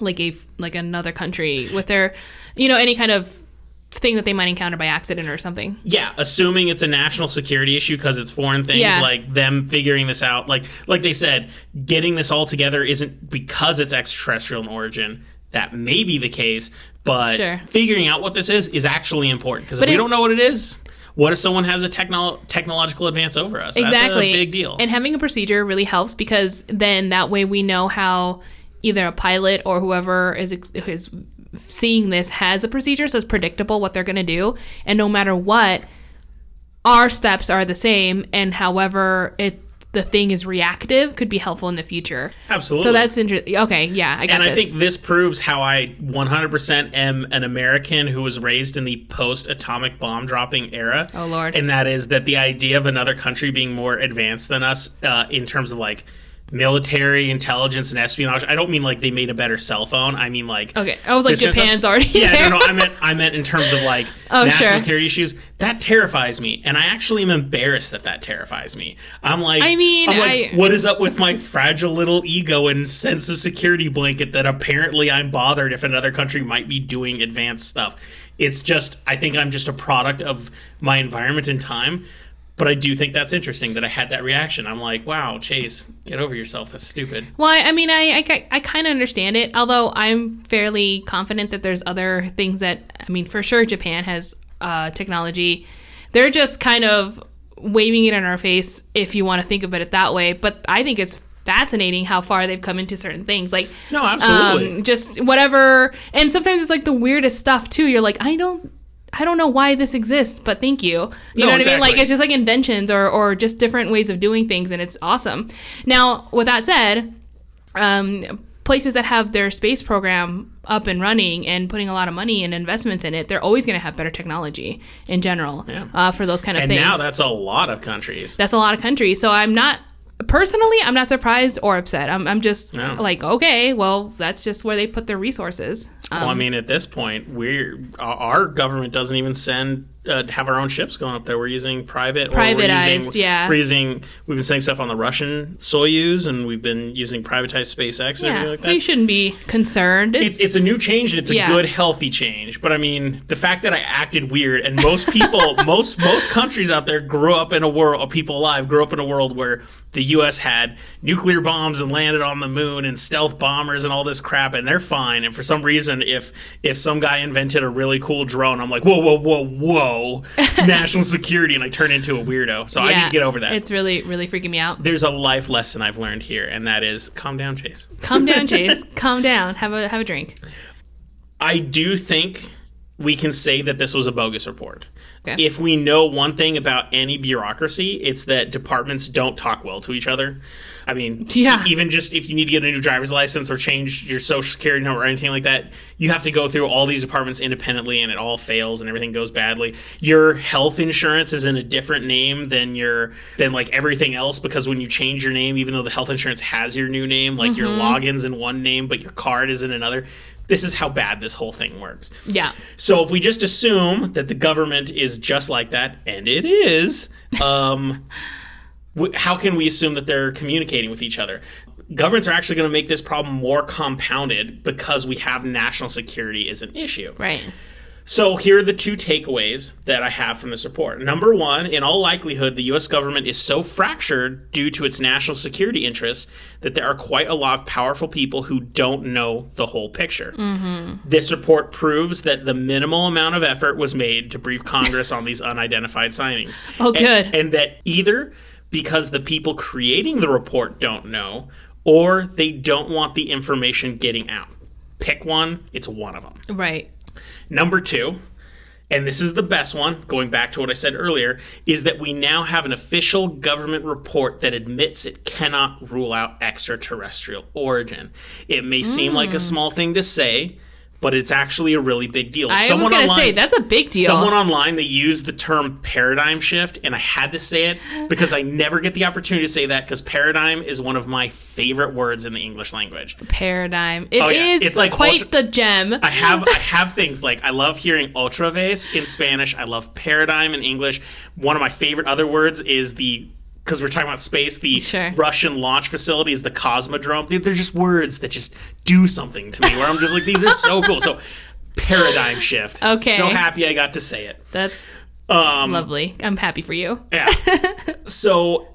like a like another country with their, you know, any kind of thing that they might encounter by accident or something. Yeah, assuming it's a national security issue because it's foreign things, Yeah. like them figuring this out, like like they said, getting this all together isn't because it's extraterrestrial in origin. That may be the case, but Sure. figuring out what this is is actually important because if But we don't know what it is, what if someone has a technol- technological advance over us? exactly That's a big deal. and having a procedure really helps because then that way we know how either a pilot or whoever is ex- is seeing this has a procedure so it's predictable what they're going to do and no matter what our steps are the same and however it the thing is reactive could be helpful in the future Absolutely. so that's interesting okay yeah i got and I this think this proves how I 100% am an American who was raised in the post atomic bomb dropping era. Oh, Lord. And that is that the idea of another country being more advanced than us uh, in terms of like military intelligence and espionage. I don't mean like they made a better cell phone. I mean like okay i was like japan's already yeah, there no, no. I meant I meant in terms of like Oh, national sure. security issues. That terrifies me, and I actually am embarrassed that that terrifies me. I'm like, I mean, I'm like, I- what is up with my fragile little ego and sense of security blanket that apparently I'm bothered if another country might be doing advanced stuff? It's just, I think I'm just a product of my environment and time. But I do think that's interesting that I had that reaction. I'm like, wow, Chase, get over yourself. That's stupid. Well, I I mean, I I, I kind of understand it. Although I'm fairly confident that there's other things that I mean, for sure, Japan has uh, technology. They're just kind of waving it in our face if you want to think of it that way. But I think it's fascinating how far they've come into certain things. Like No, absolutely. um, just whatever. And sometimes it's like the weirdest stuff too. You're like, I don't. I don't know why this exists, but thank you. You No, know what I mean? Like it's just like inventions or or just different ways of doing things, and it's awesome. Now, with that said, um, places that have their space program up and running and putting a lot of money and investments in it, they're always going to have better technology in general Yeah. uh, for those kind of and things. now that's a lot of countries. that's a lot of countries. So I'm not personally, I'm not surprised or upset. I'm, I'm just like, okay, well, that's just where they put their resources. Um, well, I mean, at this point, we're our- our government doesn't even send uh, have our own ships going up there. We're using private, Privatized, using, yeah. We're using we've been sending stuff on the Russian Soyuz, and we've been using privatized SpaceX and yeah, everything like so you shouldn't be concerned. it's, it's a new change and it's a good healthy change but i mean the fact that i acted weird and most people most most countries out there grew up in a world people alive grew up in a world where the us had nuclear bombs and landed on the moon and stealth bombers and all this crap and they're fine and for some reason if if some guy invented a really cool drone i'm like whoa whoa whoa whoa national security and i turn into a weirdo so i need to get over that It's really, really freaking me out. there's a life lesson i've learned here and that is calm down chase Calm down, Chase. Calm down. Have a have a drink. I do think we can say that this was a bogus report. Okay. If we know one thing about any bureaucracy, it's that departments don't talk well to each other. I mean, Yeah. even just if you need to get a new driver's license or change your social security number or anything like that, you have to go through all these departments independently and it all fails and everything goes badly. Your health insurance is in a different name than your than like everything else because when you change your name, even though the health insurance has your new name, like your Mm-hmm. login's in one name but your card is in another. This is how bad this whole thing works. Yeah. So if we just assume that the government is just like that, and it is, um, wh- how can we assume that they're communicating with each other? Governments are actually going to make this problem more compounded because we have national security as an issue. Right. So here are the two takeaways that I have from this report. Number one, in all likelihood, the U.S. government is so fractured due to its national security interests that there are quite a lot of powerful people who don't know the whole picture. Mm-hmm. This report proves that the minimal amount of effort was made to brief Congress on these unidentified signings. Oh, And- good. and that either because the people creating the report don't know or they don't want the information getting out. Pick one, it's one of them. Right. Number two, and this is the best one, going back to what I said earlier, is that we now have an official government report that admits it cannot rule out extraterrestrial origin. It may seem like a hmm. small thing to say, but it's actually a really big deal. I was gonna say that's a big deal. Someone online they used the term paradigm shift, and I had to say it because I never get the opportunity to say that because paradigm is one of my favorite words in the English language. paradigm. It is Oh, yeah. It's like quite ultra- the gem. I have I have things like I love hearing otra vez in Spanish. I love paradigm in English. One of my favorite other words is the because we're talking about space. The Sure. Russian launch facility is the Cosmodrome. They- They're just words that just do something to me. Where I'm just like, these are so cool. So paradigm shift. Okay. So happy I got to say it. That's Um, lovely. I'm happy for you. yeah. so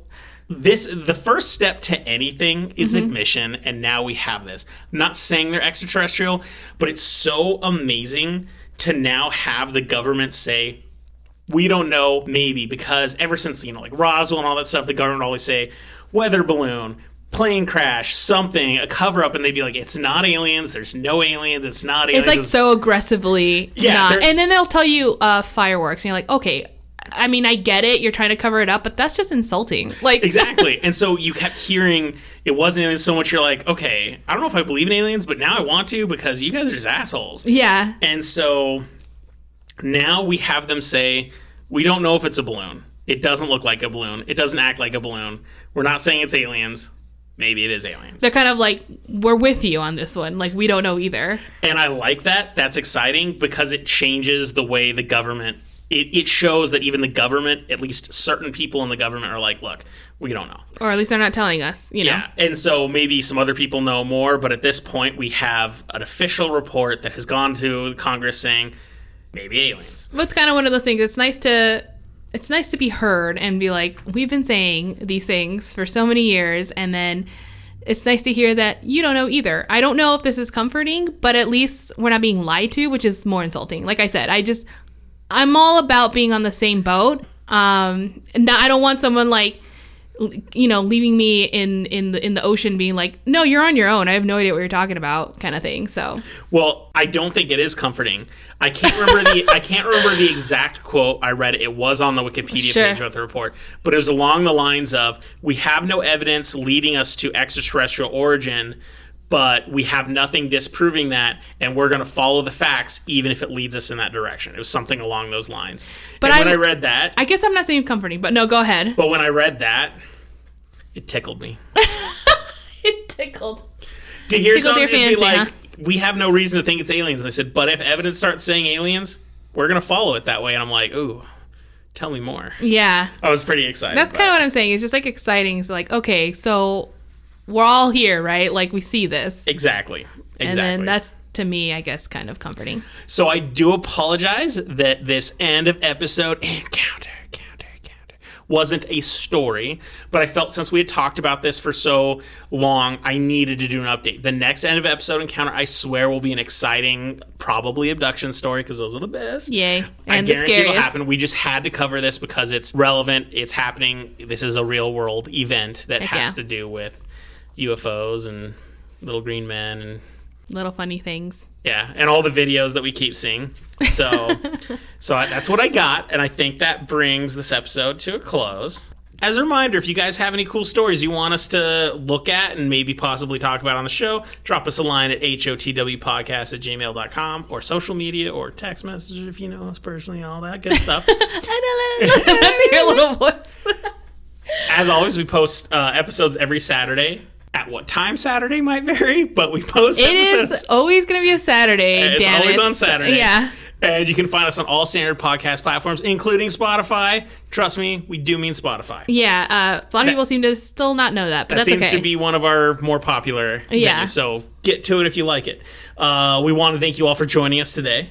this the first step to anything is Mm-hmm. admission and now we have this. I'm not saying they're extraterrestrial, but it's so amazing to now have the government say we don't know maybe because ever since you know like Roswell and all that stuff the government would always say weather balloon plane crash something a cover up and they'd be like it's not aliens there's no aliens it's not aliens It's like so aggressively Yeah, not. And then they'll tell you uh, fireworks, and you're like, okay. I mean, I get it. You're trying to cover it up, but that's just insulting. Like, exactly. And so you kept hearing it wasn't aliens so much. You're like, okay, I don't know if I believe in aliens, but now I want to because you guys are just assholes. yeah, And so now we have them say, we don't know if it's a balloon. It doesn't look like a balloon. It doesn't act like a balloon. We're not saying it's aliens. Maybe it is aliens. they're kind of like, we're with you on this one. Like, we don't know either. And I like that. That's exciting because it changes the way the government. It, it shows that even the government, at least certain people in the government, are like, look, we don't know. Or at least they're not telling us, you know? Yeah, and so maybe some other people know more, but at this point, we have an official report that has gone to Congress saying maybe aliens. But it's kind of one of those things. It's nice to it's nice to be heard and be like, we've been saying these things for so many years, and then it's nice to hear that you don't know either. I don't know if this is comforting, but at least we're not being lied to, which is more insulting. Like I said, I just I'm all about being on the same boat. Um, and I don't want someone like you know leaving me in in the in the ocean being like no you're on your own i have no idea what you're talking about kind of thing so Well, I don't think it is comforting. I can't remember the I can't remember the exact quote I read. It was on the Wikipedia Sure. page with the report, but it was along the lines of we have no evidence leading us to extraterrestrial origin. But we have nothing disproving that, and we're going to follow the facts, even if it leads us in that direction. It was something along those lines. But and when I- I read that, i guess i'm not saying comforting but no go ahead But when I read that, it tickled me it tickled to hear your just be like, huh? "We have no reason to think it's aliens." And I said, "But if evidence starts saying aliens, we're gonna follow it that way." And I'm like, "Ooh, tell me more." yeah I was pretty excited. That's kind of what I'm saying. It's just like exciting. It's like, okay, so we're all here, right? Like we see this. exactly, And exactly. then that's to me, I guess, kind of comforting. so I do apologize that this end of episode encounter, encounter, encounter wasn't a story, but I felt since we had talked about this for so long, I needed to do an update. The next end of episode encounter, I swear, will be an exciting, probably abduction story because those are the best. Yay. And the guarantee it'll happen. We just had to cover this because it's relevant. It's happening. This is a real world event that Heck has yeah. to do with UFOs and little green men and Little funny things. yeah, and all the videos that we keep seeing. So, so I, that's what I got, and I think that brings this episode to a close. As a reminder, if you guys have any cool stories you want us to look at and maybe possibly talk about on the show, drop us a line at hotwpodcast at gmail.com or social media or text message if you know us personally, all that good stuff. That's your little voice. As always, we post uh, episodes every Saturday. At what time Saturday might vary, but we post it episodes is always going to be a Saturday. It's always it. on Saturday. Yeah. And you can find us on all standard podcast platforms, including Spotify. Trust me, we do mean Spotify. Yeah. Uh, a lot of people seem to still not know that, but That seems okay. to be one of our more popular Yeah. venues, So get to it if you like it. Uh, we want to thank you all for joining us today.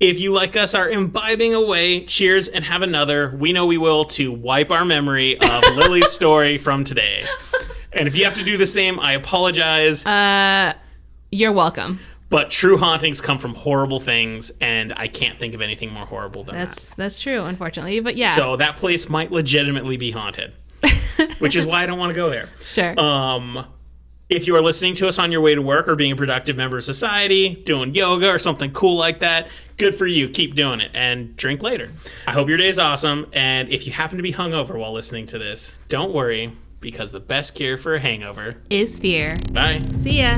If you, like us, are imbibing away, cheers and have another. We know we will to wipe our memory of Lily's story from today. And if you have to do the same, I apologize. Uh, You're welcome. but true hauntings come from horrible things, and I can't think of anything more horrible than that. That's that's true, unfortunately. But yeah, So that place might legitimately be haunted, which is why I don't want to go there. sure. Um, if you are listening to us on your way to work or being a productive member of society, doing yoga or something cool like that, good for you. Keep doing it and drink later. I hope your day is awesome. And if you happen to be hungover while listening to this, don't worry because the best cure for a hangover. is fear. Bye. See ya.